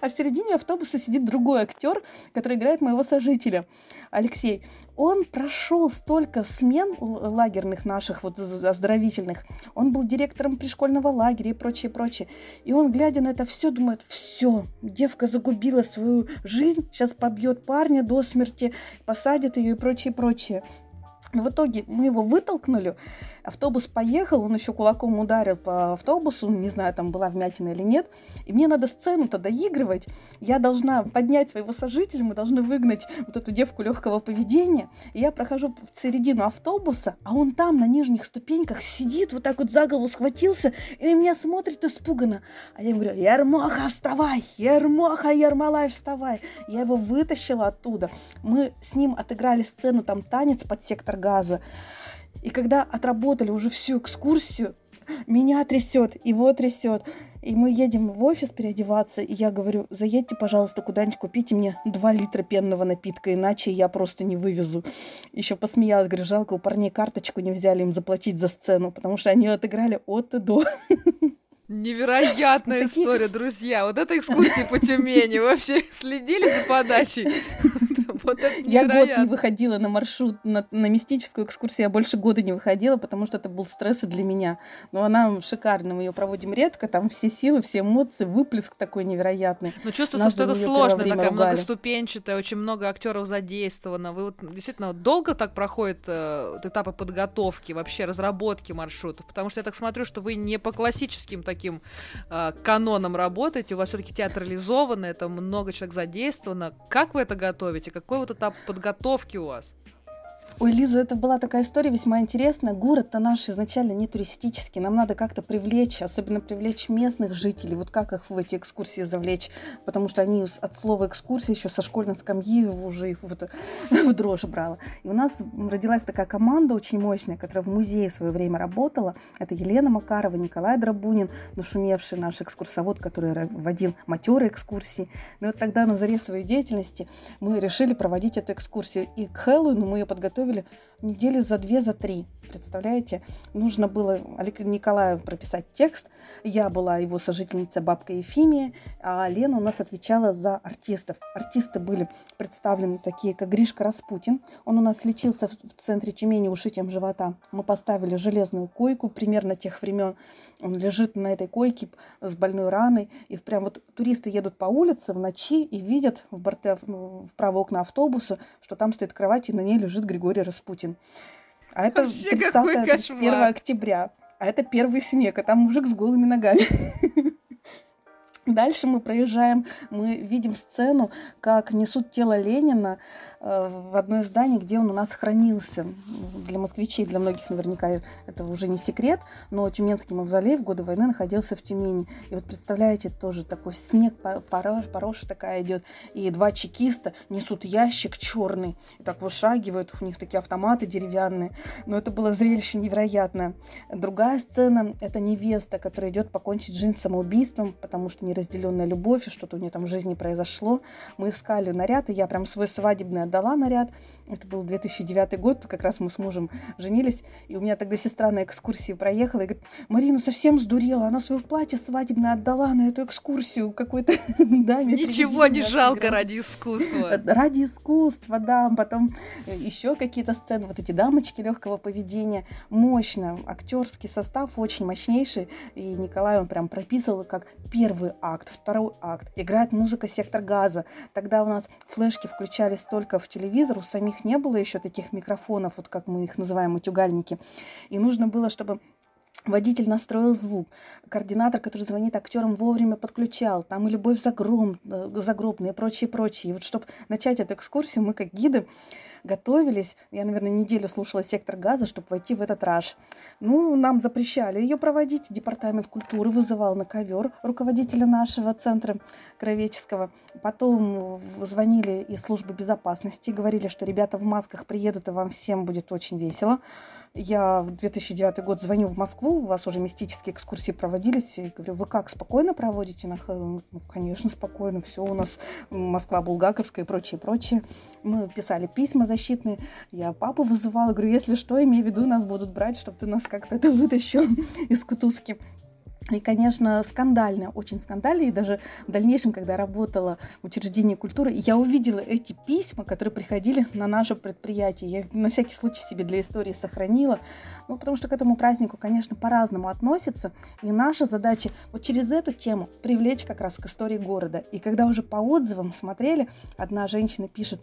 А в середине автобуса сидит другой актер, который играет моего сожителя, Алексей. Он прошел столько смен лагерных наших, вот оздоровительных. Он был директором пришкольного лагеря и прочее, прочее. И он, глядя на это все, думает, все, девка загубила свою жизнь, сейчас побьет парня до смерти, посадит ее и прочее, прочее. В итоге мы его вытолкнули, автобус поехал, он еще кулаком ударил по автобусу, не знаю, там была вмятина или нет, и мне надо сцену-то доигрывать, я должна поднять своего сожителя, мы должны выгнать вот эту девку легкого поведения, и я прохожу в середину автобуса, а он там на нижних ступеньках сидит, вот так вот за голову схватился, и на меня смотрит испуганно, а я ему говорю, Ермоха, вставай, Ермоха, Ермолай, вставай, я его вытащила оттуда, мы с ним отыграли сцену, там танец под сектор газа. И когда отработали уже всю экскурсию, меня трясет, его трясет. И мы едем в офис переодеваться, и я говорю, заедьте, пожалуйста, куда-нибудь купите мне 2 литра пенного напитка, иначе я просто не вывезу. Еще посмеялась, говорю, жалко, у парней карточку не взяли им заплатить за сцену, потому что они отыграли от и до. Невероятная история, друзья. Вот это экскурсии по Тюмени. Вообще следили за подачей? Вот это я год не выходила на маршрут, на, на мистическую экскурсию, я больше года не выходила, потому что это был стресс для меня. Но она шикарная, мы ее проводим редко, там все силы, все эмоции, выплеск такой невероятный. Но чувствуется, Нас что это сложно, такая ругали. многоступенчатая, очень много актеров задействовано. Вы вот действительно долго так проходят э, этапы подготовки, вообще разработки маршрутов? Потому что я так смотрю, что вы не по классическим таким э, канонам работаете, у вас все-таки театрализовано, это много человек задействовано. Как вы это готовите? Какой вот этап подготовки у вас? Ой, Лиза, это была такая история весьма интересная. Город-то наш изначально не туристический. Нам надо как-то привлечь, особенно привлечь местных жителей. Вот как их в эти экскурсии завлечь? Потому что они от слова экскурсия еще со школьной скамьи уже их вот в дрожь брала. И у нас родилась такая команда очень мощная, которая в музее в свое время работала. Это Елена Макарова, Николай Драбунин, нашумевший наш экскурсовод, который водил матерые экскурсии. Но вот тогда на заре своей деятельности мы решили проводить эту экскурсию. И к Хэллоуину мы ее подготовили готовили недели за две, за три. Представляете? Нужно было Николаю прописать текст. Я была его сожительница бабка Ефимия, а Лена у нас отвечала за артистов. Артисты были представлены такие, как Гришка Распутин. Он у нас лечился в центре Тюмени ушитием живота. Мы поставили железную койку примерно тех времен. Он лежит на этой койке с больной раной. И прям вот туристы едут по улице в ночи и видят в, борте, в правое окна автобуса, что там стоит кровать, и на ней лежит Григорий Распутин. А это 30-31 октября. А это первый снег, а там мужик с голыми ногами. Дальше мы проезжаем, мы видим сцену, как несут тело Ленина в одно из зданий, где он у нас хранился. Для москвичей, для многих наверняка это уже не секрет, но Тюменский мавзолей в годы войны находился в Тюмени. И вот представляете, тоже такой снег, пороша, пороша такая идет, и два чекиста несут ящик черный, и так вышагивают, у них такие автоматы деревянные. Но это было зрелище невероятное. Другая сцена – это невеста, которая идет покончить жизнь самоубийством, потому что неразделенная любовь, и что-то у нее там в жизни произошло. Мы искали наряд, и я прям свой свадебный отдала наряд. Это был 2009 год, как раз мы с мужем женились. И у меня тогда сестра на экскурсии проехала и говорит, Марина совсем сдурела, она свое платье свадебное отдала на эту экскурсию какой-то даме. Ничего не жалко ради искусства. Ради искусства, да. Потом еще какие-то сцены, вот эти дамочки легкого поведения. Мощно. Актерский состав очень мощнейший. И Николай, он прям прописывал как первый акт, второй акт. Играет музыка «Сектор газа». Тогда у нас флешки включались только в телевизор, у самих не было еще таких микрофонов, вот как мы их называем, утюгальники. И нужно было, чтобы Водитель настроил звук. Координатор, который звонит актерам, вовремя подключал. Там и любовь загром, э, загробная и прочее, прочее. И вот чтобы начать эту экскурсию, мы как гиды готовились. Я, наверное, неделю слушала «Сектор газа», чтобы войти в этот раж. Ну, нам запрещали ее проводить. Департамент культуры вызывал на ковер руководителя нашего центра кровеческого. Потом звонили из службы безопасности, говорили, что ребята в масках приедут, и вам всем будет очень весело. Я в 2009 год звоню в Москву, у вас уже мистические экскурсии проводились, и говорю, вы как, спокойно проводите? На ну, конечно, спокойно, все у нас Москва, Булгаковская и прочее, прочее. Мы писали письма защитные, я папу вызывала, говорю, если что, имей в виду, нас будут брать, чтобы ты нас как-то это вытащил из кутузки. И, конечно, скандально, очень скандально. И даже в дальнейшем, когда работала в учреждении культуры, я увидела эти письма, которые приходили на наше предприятие. Я их на всякий случай себе для истории сохранила. Ну, потому что к этому празднику, конечно, по-разному относятся. И наша задача вот через эту тему привлечь как раз к истории города. И когда уже по отзывам смотрели, одна женщина пишет,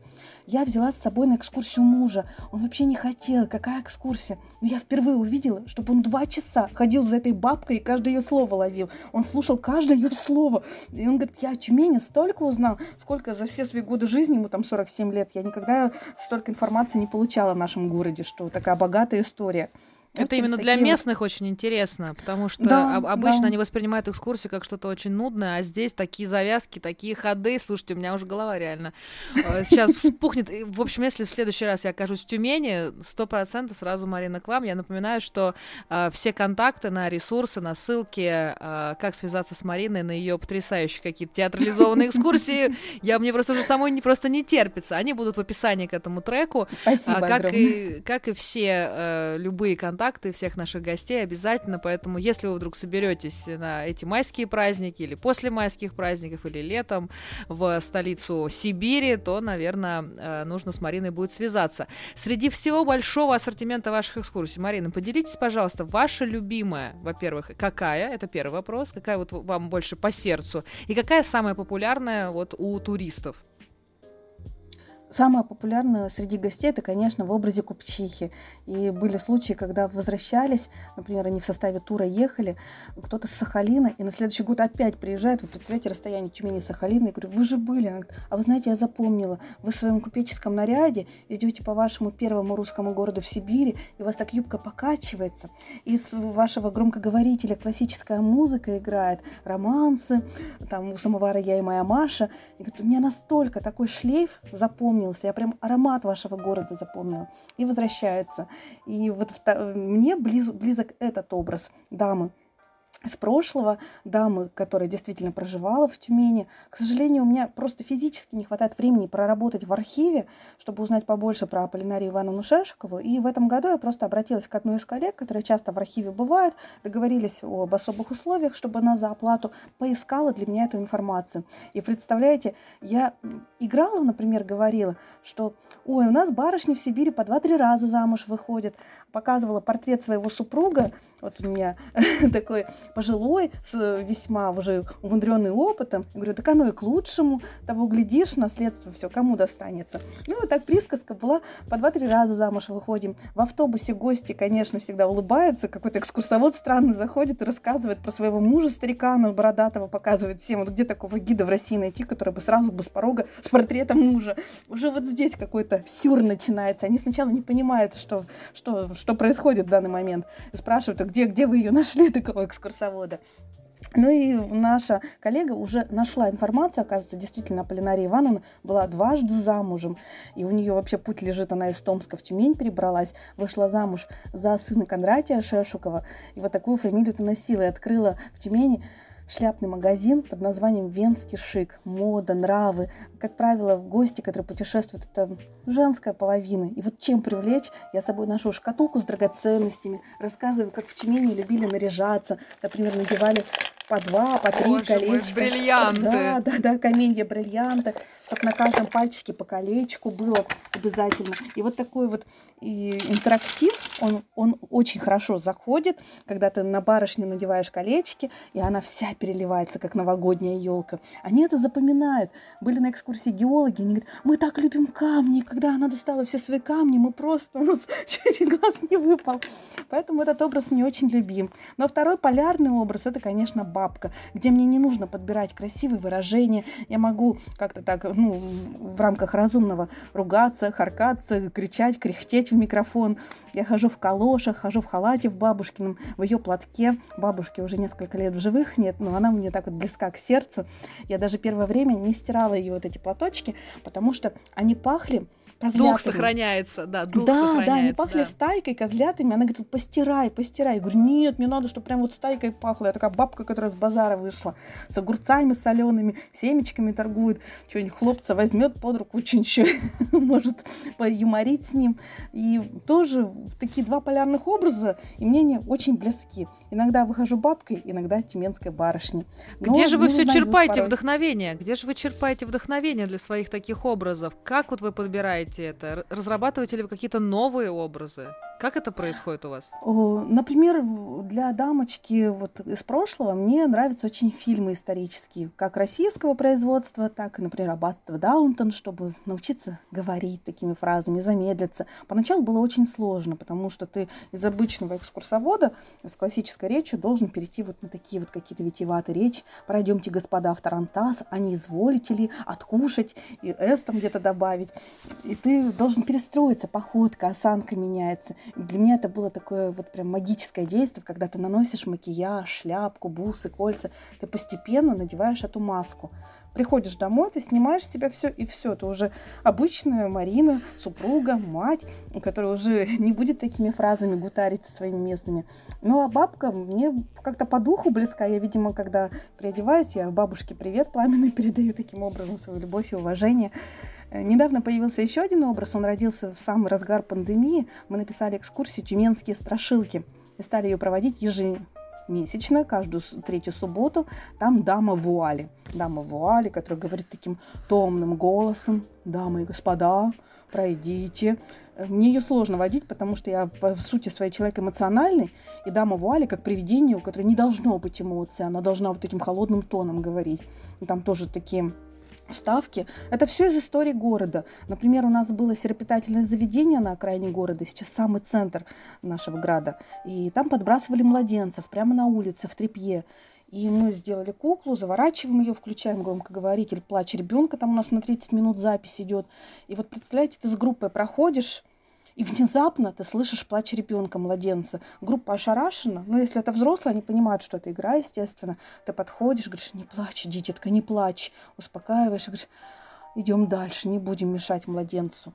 я взяла с собой на экскурсию мужа. Он вообще не хотел, какая экскурсия. Но я впервые увидела, чтобы он два часа ходил за этой бабкой и каждый ее слово ловил. Он слушал каждое ее слово. И он говорит, я о Тюмени столько узнал, сколько за все свои годы жизни, ему там 47 лет, я никогда столько информации не получала в нашем городе, что такая богатая история. Это именно для местных вот... очень интересно, потому что да, обычно да. они воспринимают экскурсию как что-то очень нудное, а здесь такие завязки, такие ходы. Слушайте, у меня уже голова реально э, сейчас вспухнет. В общем, если в следующий раз я окажусь в Тюмени, сто процентов сразу, Марина, к вам. Я напоминаю, что э, все контакты на ресурсы, на ссылки, э, как связаться с Мариной, на ее потрясающие какие-то театрализованные экскурсии, я мне просто уже самой не просто не терпится. Они будут в описании к этому треку. Спасибо как и как и все любые контакты контакты всех наших гостей обязательно, поэтому если вы вдруг соберетесь на эти майские праздники или после майских праздников или летом в столицу Сибири, то, наверное, э, нужно с Мариной будет связаться. Среди всего большого ассортимента ваших экскурсий, Марина, поделитесь, пожалуйста, ваша любимая, во-первых, какая, это первый вопрос, какая вот вам больше по сердцу, и какая самая популярная вот у туристов? Самое популярное среди гостей это, конечно, в образе купчихи. И были случаи, когда возвращались, например, они в составе тура ехали, кто-то с Сахалина, и на следующий год опять приезжает, вы представляете расстояние Тюмени Сахалина, и говорю, вы же были. Она говорит, а вы знаете, я запомнила, вы в своем купеческом наряде идете по вашему первому русскому городу в Сибири, и у вас так юбка покачивается, и из вашего громкоговорителя классическая музыка играет, романсы, там у самовара я и моя Маша. И говорит, у меня настолько такой шлейф запомнил, запомнился, я прям аромат вашего города запомнила. И возвращается. И вот мне близ, близок этот образ дамы, с прошлого дамы, которая действительно проживала в Тюмени. К сожалению, у меня просто физически не хватает времени проработать в архиве, чтобы узнать побольше про Полинарию Ивановну Шешкову. И в этом году я просто обратилась к одной из коллег, которые часто в архиве бывают, договорились об особых условиях, чтобы она за оплату поискала для меня эту информацию. И представляете, я играла, например, говорила, что ой, у нас барышни в Сибири по два-три раза замуж выходят. Показывала портрет своего супруга, вот у меня такой пожилой, с весьма уже умудренный опытом. Я говорю, так оно и к лучшему, того глядишь, наследство все кому достанется. Ну, вот так присказка была, по два-три раза замуж выходим. В автобусе гости, конечно, всегда улыбаются, какой-то экскурсовод странный заходит и рассказывает про своего мужа старикана бородатого, показывает всем, вот где такого гида в России найти, который бы сразу бы с порога с портретом мужа. Уже вот здесь какой-то сюр начинается. Они сначала не понимают, что, что, что происходит в данный момент. Спрашивают, а где, где вы ее нашли, такого экскурсовода? Экскурсовода. Ну и наша коллега уже нашла информацию, оказывается, действительно, Полинария Ивановна была дважды замужем, и у нее вообще путь лежит, она из Томска в Тюмень перебралась, вышла замуж за сына Кондратия Шешукова, и вот такую фамилию-то носила, и открыла в Тюмени шляпный магазин под названием «Венский шик». Мода, нравы. Как правило, гости, которые путешествуют, это женская половина. И вот чем привлечь, я с собой ношу шкатулку с драгоценностями, рассказываю, как в Тюмени любили наряжаться. Например, надевали по два, по три Боже колечка. Мой, бриллианты. Да, да, да, каменья бриллианта как на каждом пальчике по колечку было обязательно. И вот такой вот и интерактив, он, он очень хорошо заходит, когда ты на барышню надеваешь колечки, и она вся переливается, как новогодняя елка. Они это запоминают. Были на экскурсии геологи, они говорят, мы так любим камни, когда она достала все свои камни, мы просто, у нас чуть глаз не выпал. Поэтому этот образ не очень любим. Но второй полярный образ, это, конечно, бабка, где мне не нужно подбирать красивые выражения, я могу как-то так ну, в рамках разумного ругаться, харкаться, кричать, кряхтеть в микрофон. Я хожу в калошах, хожу в халате в бабушкином, в ее платке. Бабушке уже несколько лет в живых нет, но она мне так вот близка к сердцу. Я даже первое время не стирала ее вот эти платочки, потому что они пахли козлятами. Дух сохраняется, да, дух да, сохраняется. Да, они пахли да. стайкой, козлятами. Она говорит, постирай, постирай. Я говорю, нет, мне надо, чтобы прям вот стайкой пахло. Я такая бабка, которая с базара вышла, с огурцами солеными, семечками торгует, что-нибудь хлопца возьмет под руку, что-нибудь еще может поюморить с ним. И тоже такие два полярных образа, и мне они очень близки. Иногда выхожу бабкой, иногда тюменской барышней. Но Где же вы все черпаете порой. вдохновение? Где же вы черпаете вдохновение для своих таких образов? Как вот вы подбираете делаете это? Разрабатываете ли вы какие-то новые образы? Как это происходит у вас? Например, для дамочки вот из прошлого мне нравятся очень фильмы исторические, как российского производства, так и, например, «Аббатство Даунтон», чтобы научиться говорить такими фразами, замедлиться. Поначалу было очень сложно, потому что ты из обычного экскурсовода с классической речью должен перейти вот на такие вот какие-то витиеватые речи. Пройдемте, господа, в Тарантас, а не изволите ли откушать и «с» там где-то добавить. И ты должен перестроиться, походка, осанка меняется. Для меня это было такое вот прям магическое действие, когда ты наносишь макияж, шляпку, бусы, кольца, ты постепенно надеваешь эту маску. Приходишь домой, ты снимаешь с себя все, и все. Ты уже обычная Марина, супруга, мать, которая уже не будет такими фразами гутариться своими местными. Ну, а бабка мне как-то по духу близка. Я, видимо, когда переодеваюсь, я бабушке привет пламенный передаю таким образом свою любовь и уважение. Э, недавно появился еще один образ, он родился в самый разгар пандемии. Мы написали экскурсию «Тюменские страшилки» и стали ее проводить ежемесячно, каждую третью субботу. Там дама вуали. Дама вуали, которая говорит таким томным голосом. Дамы и господа, пройдите. Э, мне ее сложно водить, потому что я по сути своей человек эмоциональный, и дама вуали как привидение, у которой не должно быть эмоций, она должна вот таким холодным тоном говорить. И там тоже такие вставки. Это все из истории города. Например, у нас было серопитательное заведение на окраине города, сейчас самый центр нашего града. И там подбрасывали младенцев прямо на улице, в трепье. И мы сделали куклу, заворачиваем ее, включаем громкоговоритель, плач ребенка, там у нас на 30 минут запись идет. И вот представляете, ты с группой проходишь, и внезапно ты слышишь плач ребенка, младенца. Группа ошарашена. Но если это взрослые, они понимают, что это игра, естественно. Ты подходишь, говоришь, не плачь, дитятка, не плачь. Успокаиваешь, говоришь, идем дальше, не будем мешать младенцу.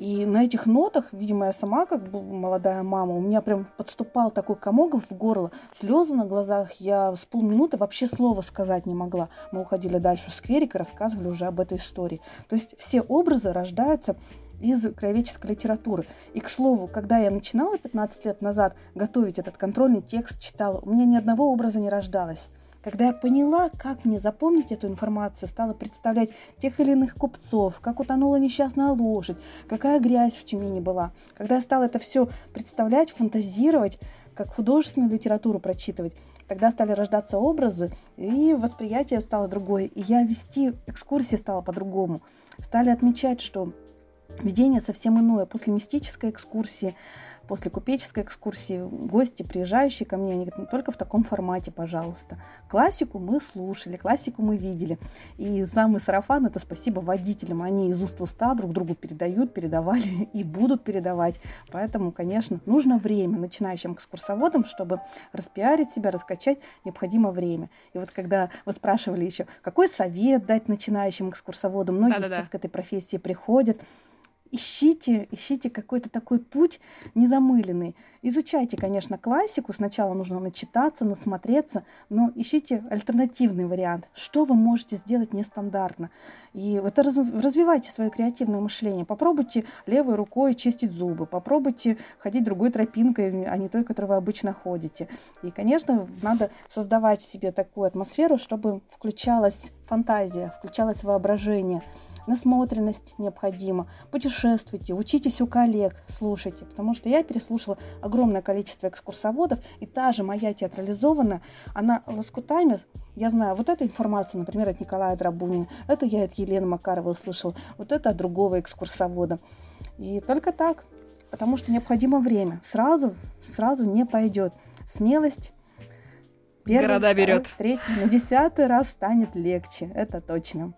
И на этих нотах, видимо, я сама, как молодая мама, у меня прям подступал такой комок в горло, слезы на глазах. Я с полминуты вообще слова сказать не могла. Мы уходили дальше в скверик и рассказывали уже об этой истории. То есть все образы рождаются из краеведческой литературы. И, к слову, когда я начинала 15 лет назад готовить этот контрольный текст, читала, у меня ни одного образа не рождалось. Когда я поняла, как мне запомнить эту информацию, стала представлять тех или иных купцов, как утонула несчастная лошадь, какая грязь в Тюмени была. Когда я стала это все представлять, фантазировать, как художественную литературу прочитывать, тогда стали рождаться образы, и восприятие стало другое. И я вести экскурсии стала по-другому. Стали отмечать, что Видение совсем иное. После мистической экскурсии, после купеческой экскурсии гости, приезжающие ко мне, они говорят, ну только в таком формате, пожалуйста. Классику мы слушали, классику мы видели. И самый сарафан – это спасибо водителям. Они из уст в уста друг другу передают, передавали и будут передавать. Поэтому, конечно, нужно время начинающим экскурсоводам, чтобы распиарить себя, раскачать, необходимо время. И вот когда вы спрашивали еще, какой совет дать начинающим экскурсоводам, многие да -да -да. сейчас к этой профессии приходят, ищите, ищите какой-то такой путь незамыленный. Изучайте, конечно, классику. Сначала нужно начитаться, насмотреться, но ищите альтернативный вариант. Что вы можете сделать нестандартно? И раз, развивайте свое креативное мышление. Попробуйте левой рукой чистить зубы, попробуйте ходить другой тропинкой, а не той, которой вы обычно ходите. И, конечно, надо создавать себе такую атмосферу, чтобы включалась фантазия, включалось воображение – насмотренность необходима. Путешествуйте, учитесь у коллег, слушайте, потому что я переслушала огромное количество экскурсоводов, и та же моя театрализованная, она лоскутами я знаю, вот эта информация, например, от Николая Драбунина, эту я от Елены Макаровой услышала, вот это от другого экскурсовода. И только так, потому что необходимо время. Сразу, сразу не пойдет. Смелость Первый, Города берет. Третий, на десятый раз станет легче, это точно.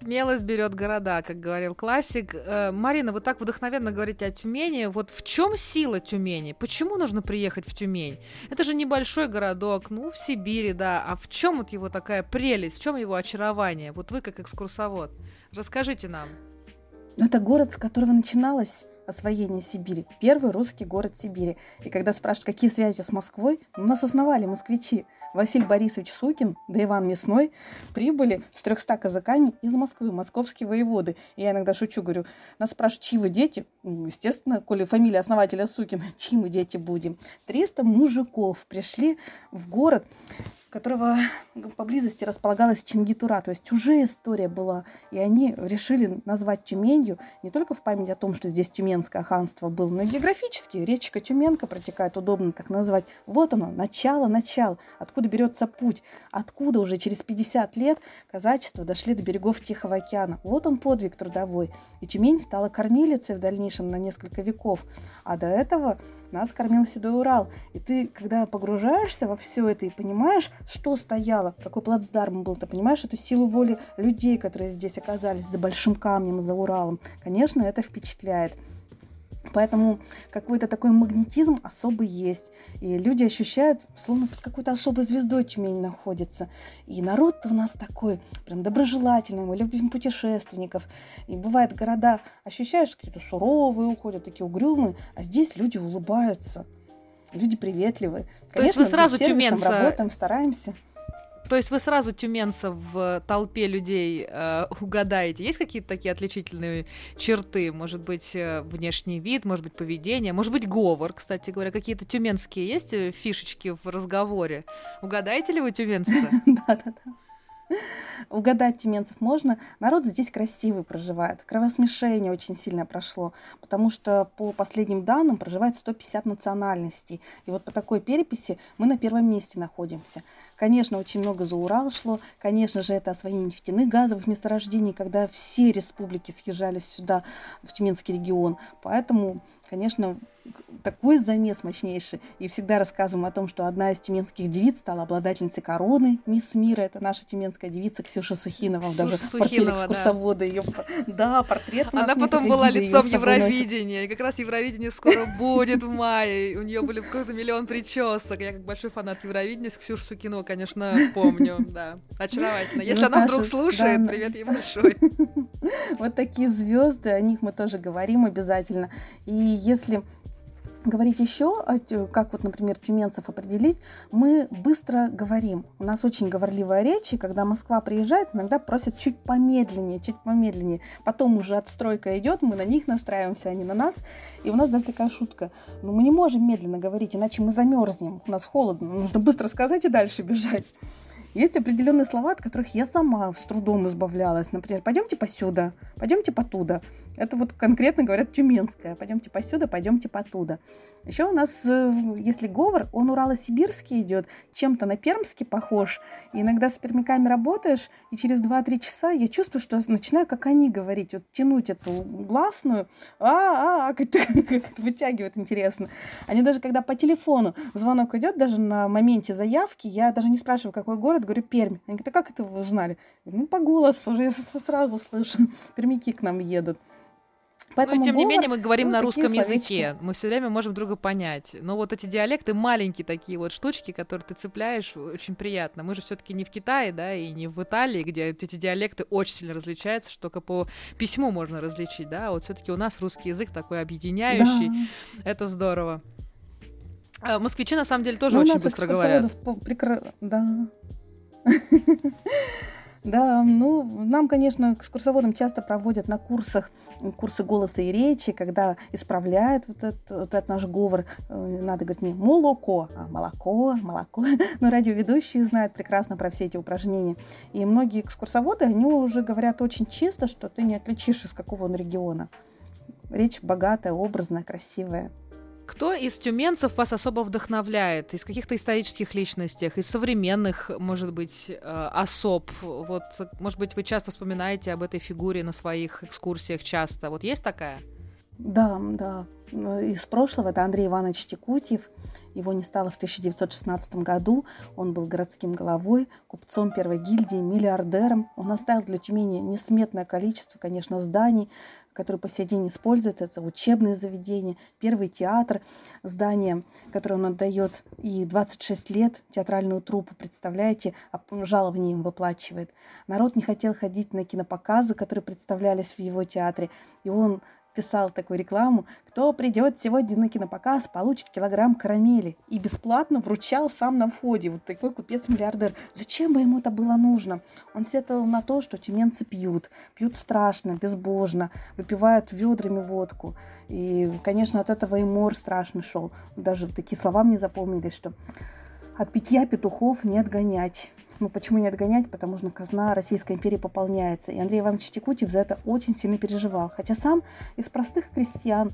Смелость берет города, как говорил классик. Э, Марина, вы так вдохновенно говорите о Тюмени. Вот в чем сила Тюмени? Почему нужно приехать в Тюмень? Это же небольшой городок, ну, в Сибири, да. А в чем вот его такая прелесть, в чем его очарование? Вот вы как экскурсовод. Расскажите нам. Это город, с которого начиналось освоение Сибири. Первый русский город Сибири. И когда спрашивают, какие связи с Москвой, ну, нас основали москвичи. Василий Борисович Сукин да Иван Мясной прибыли с 300 казаками из Москвы, московские воеводы. И я иногда шучу, говорю, нас спрашивают, чьи вы дети? Ну, естественно, коли фамилия основателя Сукина, чьи мы дети будем? 300 мужиков пришли в город которого поблизости располагалась Чингитура. То есть уже история была. И они решили назвать Тюменью не только в память о том, что здесь Тюменское ханство было, но и географически. Речка Тюменка протекает, удобно так назвать. Вот оно, начало, начало. Откуда берется путь? Откуда уже через 50 лет казачество дошли до берегов Тихого океана? Вот он подвиг трудовой. И Тюмень стала кормилицей в дальнейшем на несколько веков. А до этого нас кормил Седой Урал. И ты, когда погружаешься во все это и понимаешь, что стояло, какой плацдарм был, ты понимаешь эту силу воли людей, которые здесь оказались за большим камнем, за Уралом. Конечно, это впечатляет. Поэтому какой-то такой магнетизм особый есть. И люди ощущают, словно под какой-то особой звездой Тюмень находится. И народ у нас такой, прям доброжелательный, мы любим путешественников. И бывает, города ощущаешь, какие-то суровые уходят, такие угрюмые, а здесь люди улыбаются. Люди приветливые. Конечно, То есть вы сразу тюменца... работаем, стараемся. То есть вы сразу тюменцев в толпе людей э, угадаете? Есть какие-то такие отличительные черты? Может быть, э, внешний вид, может быть, поведение, может быть, говор, кстати говоря. Какие-то тюменские есть э, фишечки в разговоре? Угадаете ли вы тюменца? Да-да-да. Угадать тюменцев можно. Народ здесь красивый проживает. Кровосмешение очень сильно прошло, потому что по последним данным проживает 150 национальностей. И вот по такой переписи мы на первом месте находимся. Конечно, очень много за Урал шло. Конечно же, это освоение нефтяных газовых месторождений, когда все республики съезжались сюда, в Тюменский регион. Поэтому, конечно, такой замес мощнейший. И всегда рассказываем о том, что одна из тюменских девиц стала обладательницей короны Мисс Мира. Это наша тюменская девица Ксюша Сухинова. Ксюша даже Сухинова, экскурсовода да. ее. Да, портрет. Она потом была лицом Евровидения. И как раз Евровидение скоро будет в мае. У нее были какой-то миллион причесок. Я как большой фанат Евровидения с Ксюшей Сукинова, конечно, помню. Да, очаровательно. Если она вдруг слушает, привет ей большой. Вот такие звезды, о них мы тоже говорим обязательно. И если говорить еще, как вот, например, тюменцев определить, мы быстро говорим. У нас очень говорливая речь, и когда Москва приезжает, иногда просят чуть помедленнее, чуть помедленнее. Потом уже отстройка идет, мы на них настраиваемся, они на нас. И у нас даже такая шутка. Ну, мы не можем медленно говорить, иначе мы замерзнем. У нас холодно, нужно быстро сказать и дальше бежать. Есть определенные слова, от которых я сама с трудом избавлялась. Например, пойдемте посюда, пойдемте потуда. Это вот конкретно говорят тюменское. Пойдемте посюда, пойдемте потуда. Еще у нас, э, если говор, он урало-сибирский идет, чем-то на пермский похож. И иногда с пермяками работаешь, и через 2-3 часа я чувствую, что начинаю, как они говорить, вот тянуть эту гласную, а, а, как вытягивают, интересно. Они даже, когда по телефону звонок идет, даже на моменте заявки, я даже не спрашиваю, какой город, говорю, Пермь. Они говорят, а как это вы узнали? Ну, по голосу уже я сразу слышу. Пермяки к нам едут. Поэтому Но, тем говор, не менее, мы говорим ну, на русском языке. Мы все время можем друга понять. Но вот эти диалекты маленькие такие вот штучки, которые ты цепляешь, очень приятно. Мы же все-таки не в Китае, да, и не в Италии, где эти диалекты очень сильно различаются, что только по письму можно различить, да. А вот все-таки у нас русский язык такой объединяющий. Да. Это здорово. А москвичи на самом деле тоже ну, очень быстро говорят. Прекра... Да. Да, ну, нам, конечно, экскурсоводам часто проводят на курсах курсы голоса и речи, когда исправляют вот этот, вот этот наш говор. Э, надо говорить не молоко, а молоко, молоко. Но радиоведущие знают прекрасно про все эти упражнения. И многие экскурсоводы, они уже говорят очень чисто, что ты не отличишь, из какого он региона. Речь богатая, образная, красивая. Кто из тюменцев вас особо вдохновляет? Из каких-то исторических личностей, из современных, может быть, э, особ? Вот, может быть, вы часто вспоминаете об этой фигуре на своих экскурсиях часто. Вот есть такая? Да, да. Из прошлого это Андрей Иванович Текутьев. Его не стало в 1916 году. Он был городским головой, купцом первой гильдии, миллиардером. Он оставил для Тюмени несметное количество, конечно, зданий, которые по сей день используют. Это учебные заведения, первый театр, здание, которое он отдает и 26 лет театральную труппу, представляете, а жалование им выплачивает. Народ не хотел ходить на кинопоказы, которые представлялись в его театре, и он писал такую рекламу, кто придет сегодня на кинопоказ, получит килограмм карамели. И бесплатно вручал сам на входе. Вот такой купец-миллиардер. Зачем бы ему это было нужно? Он сетовал на то, что тюменцы пьют. Пьют страшно, безбожно, выпивают ведрами водку. И, конечно, от этого и мор страшный шел. Даже такие слова мне запомнились, что от питья петухов не отгонять. Ну, почему не отгонять? Потому что казна Российской империи пополняется. И Андрей Иванович Текутьев за это очень сильно переживал. Хотя сам из простых крестьян,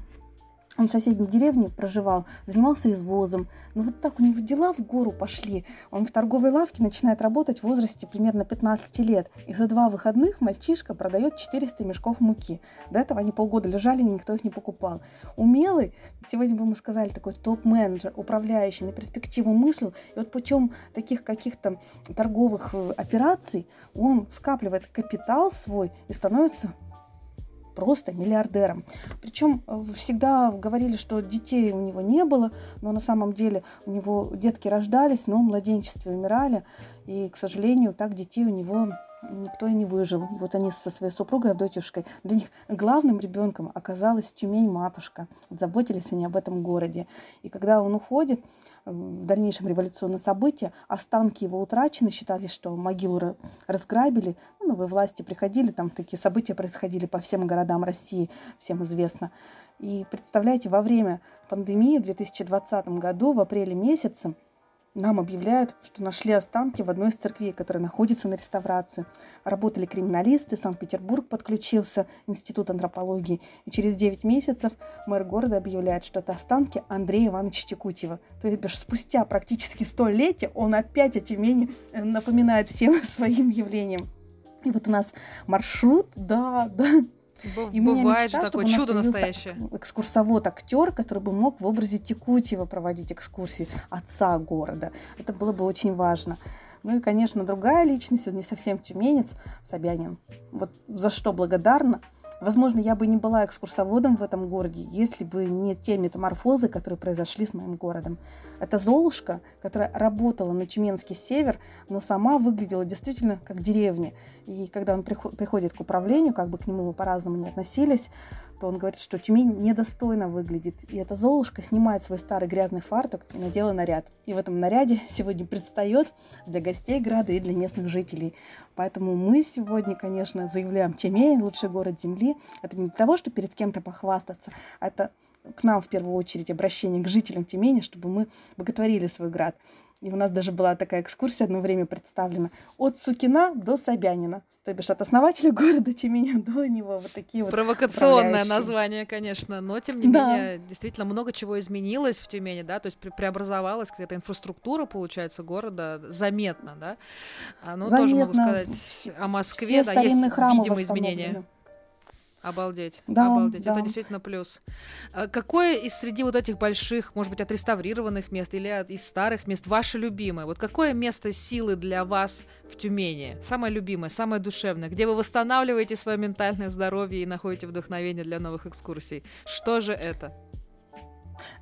он в соседней деревне проживал, занимался извозом. Но вот так у него дела в гору пошли. Он в торговой лавке начинает работать в возрасте примерно 15 лет. И за два выходных мальчишка продает 400 мешков муки. До этого они полгода лежали, никто их не покупал. Умелый, сегодня бы мы сказали, такой топ-менеджер, управляющий, на перспективу мыслил. И вот путем таких каких-то торговых э, операций он скапливает капитал свой и становится просто миллиардером. Причем э, всегда говорили, что детей у него не было, но на самом деле у него детки рождались, но в младенчестве умирали. И, к сожалению, так детей у него никто и не выжил. И вот они со своей супругой Авдотьюшкой, для них главным ребенком оказалась Тюмень-матушка. Заботились они об этом городе. И когда он уходит, в дальнейшем революционные события, останки его утрачены, считали, что могилу разграбили, ну, новые власти приходили, там такие события происходили по всем городам России, всем известно. И представляете, во время пандемии в 2020 году, в апреле месяце, нам объявляют, что нашли останки в одной из церквей, которая находится на реставрации. Работали криминалисты, Санкт-Петербург подключился, Институт антропологии. И через 9 месяцев мэр города объявляет, что это останки Андрея Ивановича Текутьева. То есть спустя практически столетия он опять о Тюмени э, напоминает всем своим явлением. И вот у нас маршрут, да, да, и Бывает мечта, же такое чудо настоящее. Экскурсовод-актер, который бы мог в образе Текутьева проводить экскурсии отца города. Это было бы очень важно. Ну и, конечно, другая личность, он не совсем тюменец, Собянин. Вот за что благодарна – Возможно, я бы не была экскурсоводом в этом городе, если бы не те метаморфозы, которые произошли с моим городом. Это Золушка, которая работала на Тюменский север, но сама выглядела действительно как деревня. И когда он приходит к управлению, как бы к нему по-разному не относились, то он говорит, что Тюмень недостойно выглядит. И эта Золушка снимает свой старый грязный фартук и надела наряд. И в этом наряде сегодня предстает для гостей града и для местных жителей. Поэтому мы сегодня, конечно, заявляем Тюмень – лучший город Земли. Это не для того, чтобы перед кем-то похвастаться, а это к нам в первую очередь обращение к жителям Тюмени, чтобы мы боготворили свой град. И у нас даже была такая экскурсия одно время представлена. От Сукина до Собянина. То бишь от основателя города Тюмени до него вот такие вот Провокационное название, конечно, но тем не да. менее действительно много чего изменилось в Тюмени, да, то есть пре преобразовалась какая-то инфраструктура, получается, города заметно, да. А, ну, заметно. тоже могу сказать о Москве, Все да, есть видимые изменения. Обалдеть. Да, Обалдеть. да. Это действительно плюс. А Какое из среди вот этих больших, может быть, отреставрированных мест или от- из старых мест ваше любимое? Вот какое место силы для вас в Тюмени? Самое любимое, самое душевное, где вы восстанавливаете свое ментальное здоровье и находите вдохновение для новых экскурсий? Что же это?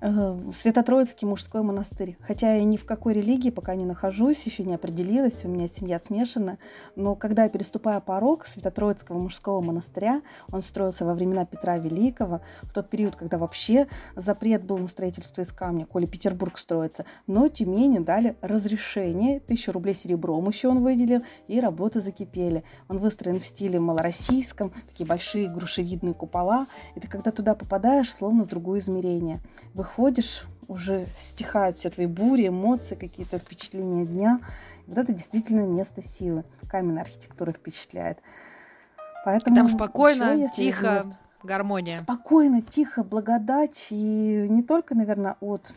Э, Свято-Троицкий мужской монастырь. Хотя я ни в какой религии пока не нахожусь, еще не определилась, у меня семья смешана. Но когда я переступаю порог Свято-Троицкого мужского монастыря, он строился во времена Петра Великого, в тот период, когда вообще запрет был на строительство из камня, коли Петербург строится. Но Тюмени дали разрешение, тысячу рублей серебром еще он выделил, и работы закипели. Он выстроен в стиле малороссийском, такие большие грушевидные купола. И ты когда туда попадаешь, словно в другое измерение выходишь, уже стихают все твои бури, эмоции, какие-то впечатления дня. И вот это действительно место силы. Каменная архитектура впечатляет. Поэтому Там спокойно, есть тихо, место- гармония. Спокойно, тихо, благодать. И не только, наверное, от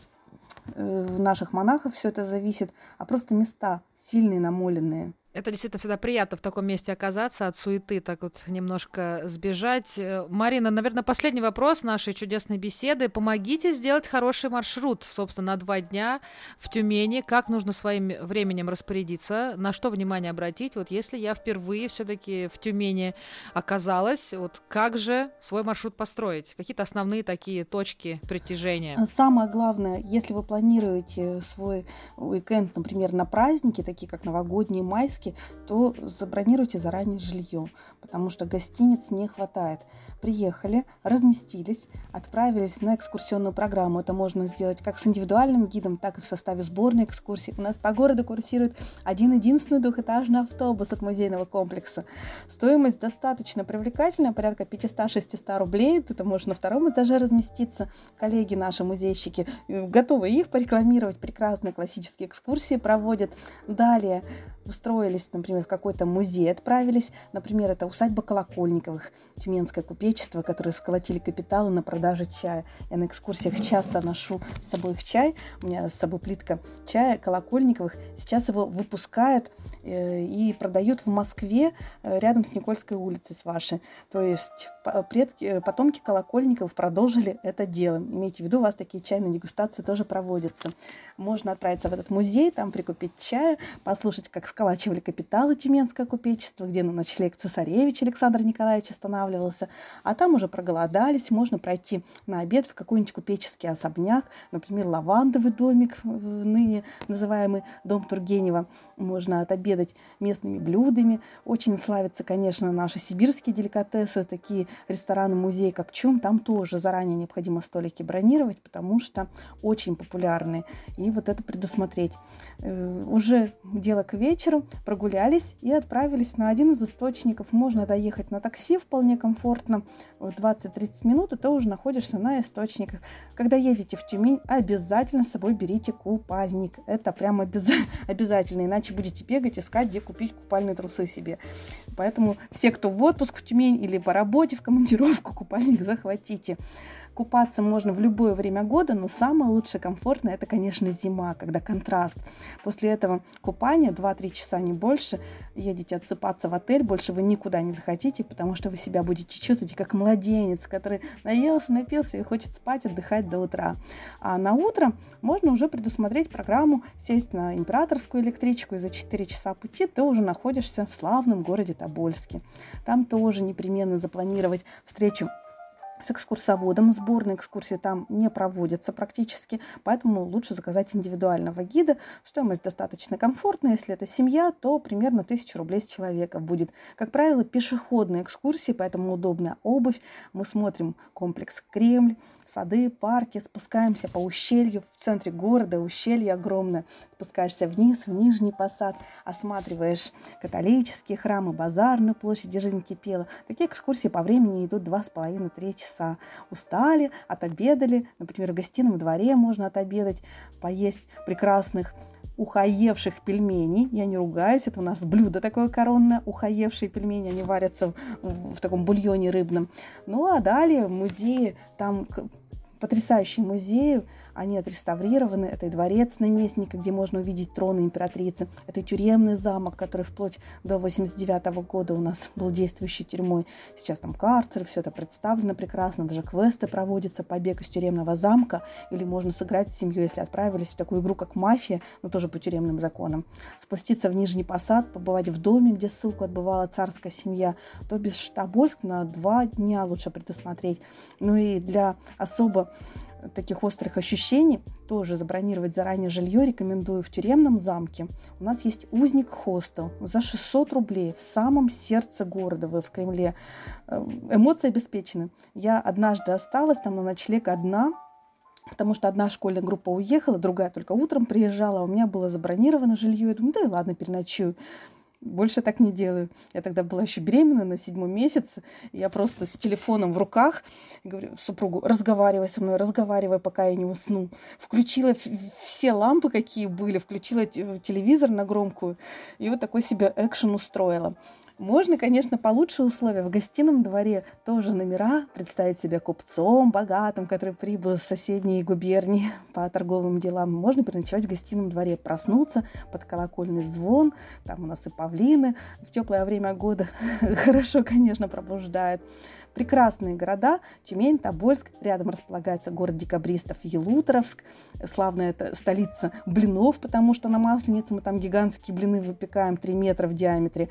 э, наших монахов все это зависит, а просто места сильные, намоленные. Это действительно всегда приятно в таком месте оказаться, от суеты так вот немножко сбежать. Э, Марина, наверное, последний вопрос нашей чудесной беседы. Помогите сделать хороший маршрут, собственно, на два дня в Тюмени. Как нужно своим временем распорядиться? На что внимание обратить? Вот если я впервые все-таки в Тюмени оказалась, вот как же свой маршрут построить? Какие-то основные такие точки притяжения? А Самое главное, если вы планируете свой уикенд, например, на праздники, такие как новогодние, майские, то забронируйте заранее жилье, потому что гостиниц не хватает. Приехали, разместились, отправились на экскурсионную программу. Это можно сделать как с индивидуальным гидом, так и в составе сборной экскурсии. У нас по городу курсирует один единственный двухэтажный автобус от музейного комплекса. Стоимость достаточно привлекательная, порядка 500-600 рублей. Ты можешь на втором этаже разместиться. Коллеги наши музейщики э, готовы их порекламировать. Прекрасные классические экскурсии проводят. Далее устроились, например, в какой-то музей, отправились. Например, это усадьба Колокольниковых, тюменское купечество, которые сколотили капиталы на продаже чая. Я на экскурсиях часто ношу с собой их чай. У меня с собой плитка чая Колокольниковых. Сейчас его выпускают э, и продают в Москве э, рядом с Никольской улицей, с вашей. То есть предки, э, потомки Колокольниковых продолжили это дело. Имейте в виду, у вас такие чайные дегустации тоже проводятся. Можно отправиться в этот музей, там прикупить чаю, послушать, как сколачивали капиталы Тюменское купечество, где на ночлег цесаревич Александр Николаевич останавливался. А там уже проголодались, можно пройти на обед в какой-нибудь купеческий особняк, например, лавандовый домик, э, ныне называемый дом Тургенева. Можно отобедать местными блюдами. Очень славятся, конечно, наши сибирские деликатесы, такие рестораны-музеи, как Чум. Там тоже заранее необходимо столики бронировать, потому что очень популярны. И вот это предусмотреть. Э, Уже дело к вечеру, прогулялись и отправились на один из источников. Можно доехать на такси вполне комфортно, в 20-30 минут, и ты уже находишься на источниках. Когда едете в Тюмень, обязательно с собой берите купальник. Это прям обяза- обязательно, иначе будете бегать, искать, где купить купальные трусы себе. Поэтому все, кто в отпуск в Тюмень или по работе в командировку, купальник захватите. Купаться можно в любое время года, но самое лучшее комфортное это, конечно, зима, когда контраст. После этого купания 2-3 часа, не больше, едете отсыпаться в отель, больше вы никуда не захотите, потому что вы себя будете чувствовать как младенец, который наелся, напился и хочет спать, отдыхать до утра. А на утро можно уже предусмотреть программу, сесть на императорскую электричку, и за 4 часа пути ты уже находишься в славном городе Тобольске. Там тоже непременно запланировать встречу с экскурсоводом. Сборные экскурсии там не проводятся практически, поэтому лучше заказать индивидуального гида. Стоимость достаточно комфортная. Если это семья, то примерно 1000 рублей с человека будет. Как правило, пешеходные экскурсии, поэтому удобная обувь. Мы смотрим комплекс Кремль, сады, парки, спускаемся по ущелью в центре города, ущелье огромное. Спускаешься вниз, в Нижний Посад, осматриваешь католические храмы, базарную площадь, где жизнь кипела. Такие экскурсии по времени идут 2,5-3 часа. Устали, отобедали, например, в гостином дворе можно отобедать, поесть прекрасных ухаевших пельменей. Я не ругаюсь, это у нас блюдо такое коронное, ухаевшие пельмени, они варятся в, в таком бульоне рыбном. Ну а далее музеи, там потрясающие музеи, они отреставрированы. Это и дворец наместника, где можно увидеть троны императрицы. Это и тюремный замок, который вплоть до 89 года у нас был действующей тюрьмой. Сейчас там карцер, все это представлено прекрасно. Даже квесты проводятся, побег из тюремного замка. Или можно сыграть с семьей, если отправились в такую игру, как «Мафия», но тоже по тюремным законам. Спуститься в Нижний Посад, побывать в доме, где ссылку отбывала царская семья, то без Тобольск на два дня лучше предусмотреть. Ну и для особо таких острых ощущений, тоже забронировать заранее жилье рекомендую в тюремном замке. У нас есть узник хостел за 600 рублей в самом сердце города, вы в Кремле. Э, эмоции обеспечены. Я однажды осталась там на ночлег одна, потому что одна школьная группа уехала, другая только утром приезжала, а у меня было забронировано жилье. Я думаю, да и ладно, переночую. Больше так не делаю. Я тогда была еще беременна на седьмом месяце. Я просто с телефоном в руках говорю супругу, разговаривай со мной, разговаривай, пока я не усну. Включила все лампы, какие были, включила телевизор на громкую. И вот такой себе экшен устроила. Можно, конечно, получше условия. В гостином дворе тоже номера, представить себя купцом богатым, который прибыл из соседней губернии по торговым делам. Можно переночевать в гостином дворе, проснуться под колокольный звон. Там у нас и павлины в теплое время года хорошо, конечно, пробуждают. Прекрасные города. Тюмень, Тобольск. Рядом располагается город декабристов Елуторовск. Славная это столица блинов, потому что на Масленицу мы там гигантские блины выпекаем 3 метра в диаметре.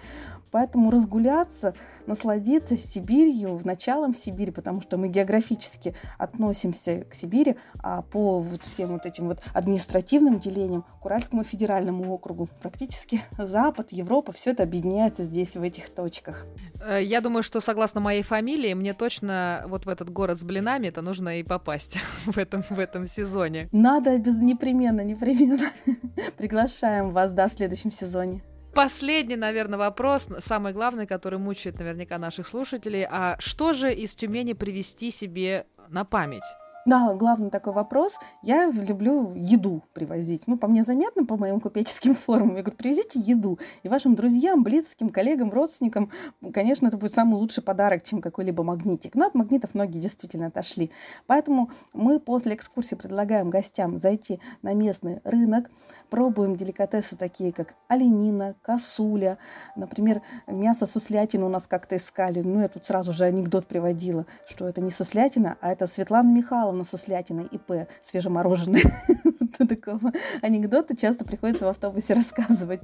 Поэтому разгуляться, насладиться Сибирью, началом Сибири, потому что мы географически относимся к Сибири, а по вот всем вот этим вот административным делениям к Уральскому федеральному округу практически Запад, Европа, все это объединяется здесь, в этих точках. Э, я думаю, что согласно моей фамилии, мне точно вот в этот город с блинами это нужно и попасть в этом, в этом сезоне. Надо без непременно, непременно. Приглашаем вас, да, в следующем сезоне. Последний, наверное, вопрос, самый главный, который мучает наверняка наших слушателей. А что же из Тюмени привести себе на память? Да, главный такой вопрос. Я люблю еду привозить. Ну, по мне заметно, по моим купеческим форумам. Я говорю, привезите еду. И вашим друзьям, близким, коллегам, родственникам, конечно, это будет самый лучший подарок, чем какой-либо магнитик. Но от магнитов многие действительно отошли. Поэтому мы после экскурсии предлагаем гостям зайти на местный рынок, пробуем деликатесы такие, как оленина, косуля. Например, мясо суслятина у нас как-то искали. Ну, я тут сразу же анекдот приводила, что это не суслятина, а это Светлана Михайловна Михайловна Суслятина, ИП, свежемороженое. Такого анекдота часто приходится в автобусе рассказывать.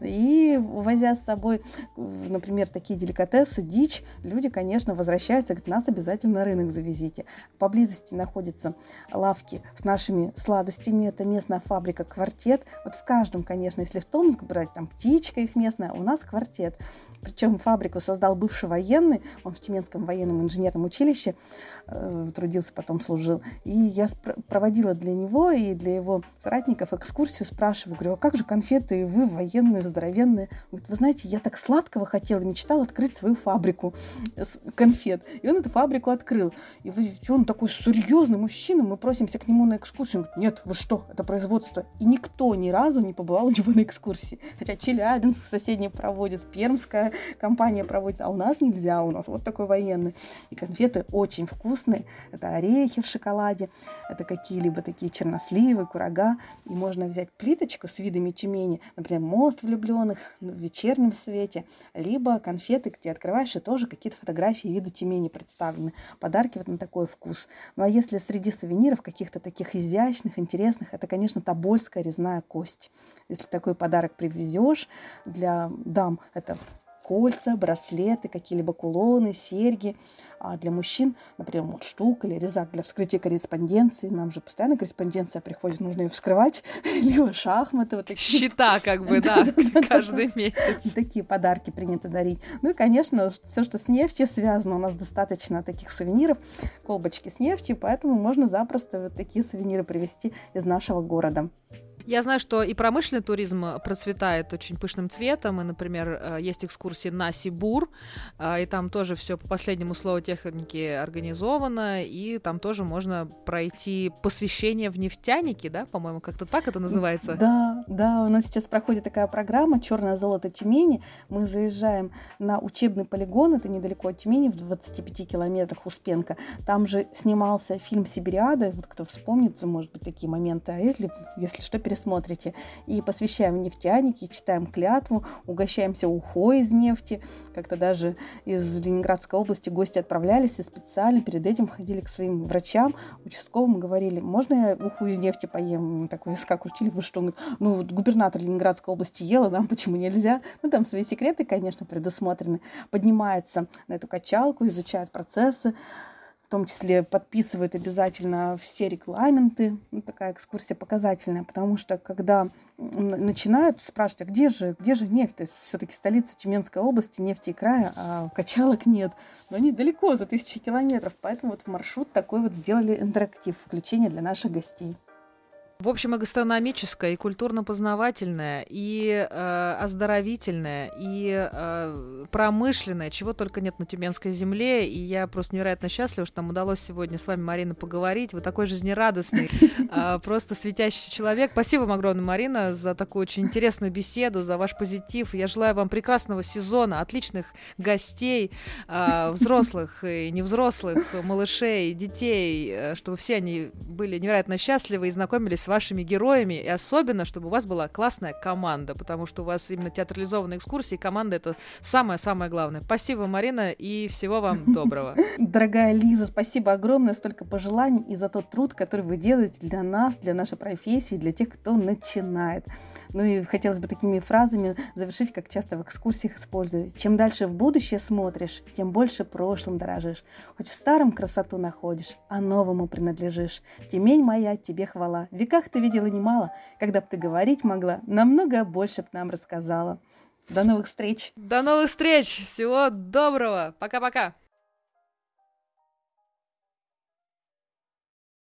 И возя с собой, например, такие деликатесы, дичь, люди, конечно, возвращаются, говорят, нас обязательно на рынок завезите. Поблизости находятся лавки с нашими сладостями. Это местная фабрика «Квартет». Вот в каждом, конечно, если в Томск брать, там птичка их местная, у нас «Квартет». Причем фабрику создал бывший военный, он в Тюменском военном инженерном училище э, трудился, потом служил. И я проводила для него и для его соратников экскурсию, спрашиваю, говорю, а как же конфеты, вы военные, здоровенные? Говорит, вы знаете, я так сладкого хотела, мечтал открыть свою фабрику конфет. И он эту фабрику открыл. И вы, он такой серьезный мужчина, мы просимся к нему на экскурсию. Он говорит, нет, вы что, это производство. И никто ни разу не побывал у него на экскурсии. Хотя Челябинск соседний проводит, Пермская компания проводит, а у нас нельзя, у нас вот такой военный. И конфеты очень вкусные. Это орехи в шоколаде, это какие-либо такие черносливы, курага. И можно взять плиточку с видами Тюмени, например, мост влюбленных в вечернем свете, либо конфеты, где открываешь, и тоже какие-то фотографии вида Тюмени представлены. Подарки вот на такой вкус. Ну а если среди сувениров каких-то таких изящных, интересных, это, конечно, тобольская резная кость. Если такой подарок привезешь для дам, это кольца, браслеты, какие-либо кулоны, серьги. А для мужчин, например, вот штук или резак для вскрытия корреспонденции. Нам же постоянно корреспонденция приходит, нужно ее вскрывать. Либо шахматы. Вот такие. Счета как бы, да, каждый месяц. Такие подарки принято дарить. Ну и, конечно, все, что с нефтью связано, у нас достаточно таких сувениров, колбочки с нефтью, поэтому можно запросто вот такие сувениры привезти из нашего города. Я знаю, что и промышленный туризм процветает очень пышным цветом, и, например, э, есть экскурсии на Сибур, э, и там тоже все по последнему слову техники организовано, и там тоже можно пройти посвящение в нефтяники, да, по-моему, как-то так это называется? Да, да, у нас сейчас проходит такая программа «Черное золото Тюмени». Мы заезжаем на учебный полигон, это недалеко от Тюмени, в 25 километрах Успенка. Там же снимался фильм «Сибириада», вот кто вспомнит, может быть, такие моменты, а если, если что, пересмотрите. И посвящаем нефтяники, читаем клятву, угощаемся ухой из нефти. Как-то даже из Ленинградской области гости отправлялись и специально перед этим ходили к своим врачам, участковым, говорили, можно я уху из нефти поем? Такой виска крутили, вы что? Ну, вот губернатор Ленинградской области ела, нам почему нельзя? Ну, там свои секреты, конечно, предусмотрены. Поднимается на эту качалку, изучает процессы, том числе подписывает обязательно все регламенты. Ну, такая экскурсия показательная, потому что когда начинают спрашивать, а где же, где же нефть? Все-таки столица Тюменской области, нефти и края, а качалок нет. Но они далеко, за тысячи километров, поэтому вот в маршрут такой вот сделали интерактив, включение для наших гостей. В общем, и гастрономическое, и культурно-познавательное, и э, оздоровительное, и э, промышленное, чего только нет на Тюменской земле. И я просто невероятно счастлива, что нам удалось сегодня с вами, Марина, поговорить. Вы такой жизнерадостный, э, просто светящий человек. Спасибо вам огромное, Марина, за такую очень интересную беседу, за ваш позитив. Я желаю вам прекрасного сезона, отличных гостей, э, взрослых и невзрослых, малышей, детей, э, чтобы все они были невероятно счастливы и знакомились с вашими героями, и особенно, чтобы у вас была классная команда, потому что у вас именно театрализованные экскурсии, команда — это самое-самое главное. Спасибо, Марина, и всего вам доброго. Дорогая Лиза, спасибо огромное, столько пожеланий и за тот труд, который вы делаете для нас, для нашей профессии, для тех, кто начинает. Ну и хотелось бы такими фразами завершить, как часто в экскурсиях использую. Чем дальше в будущее смотришь, тем больше прошлым дорожишь. Хоть в старом красоту находишь, а новому принадлежишь. Тюмень моя, тебе хвала. В веках ты видела немало. Когда бы ты говорить могла, намного больше бы нам рассказала. До новых встреч! До новых встреч! Всего доброго! Пока-пока!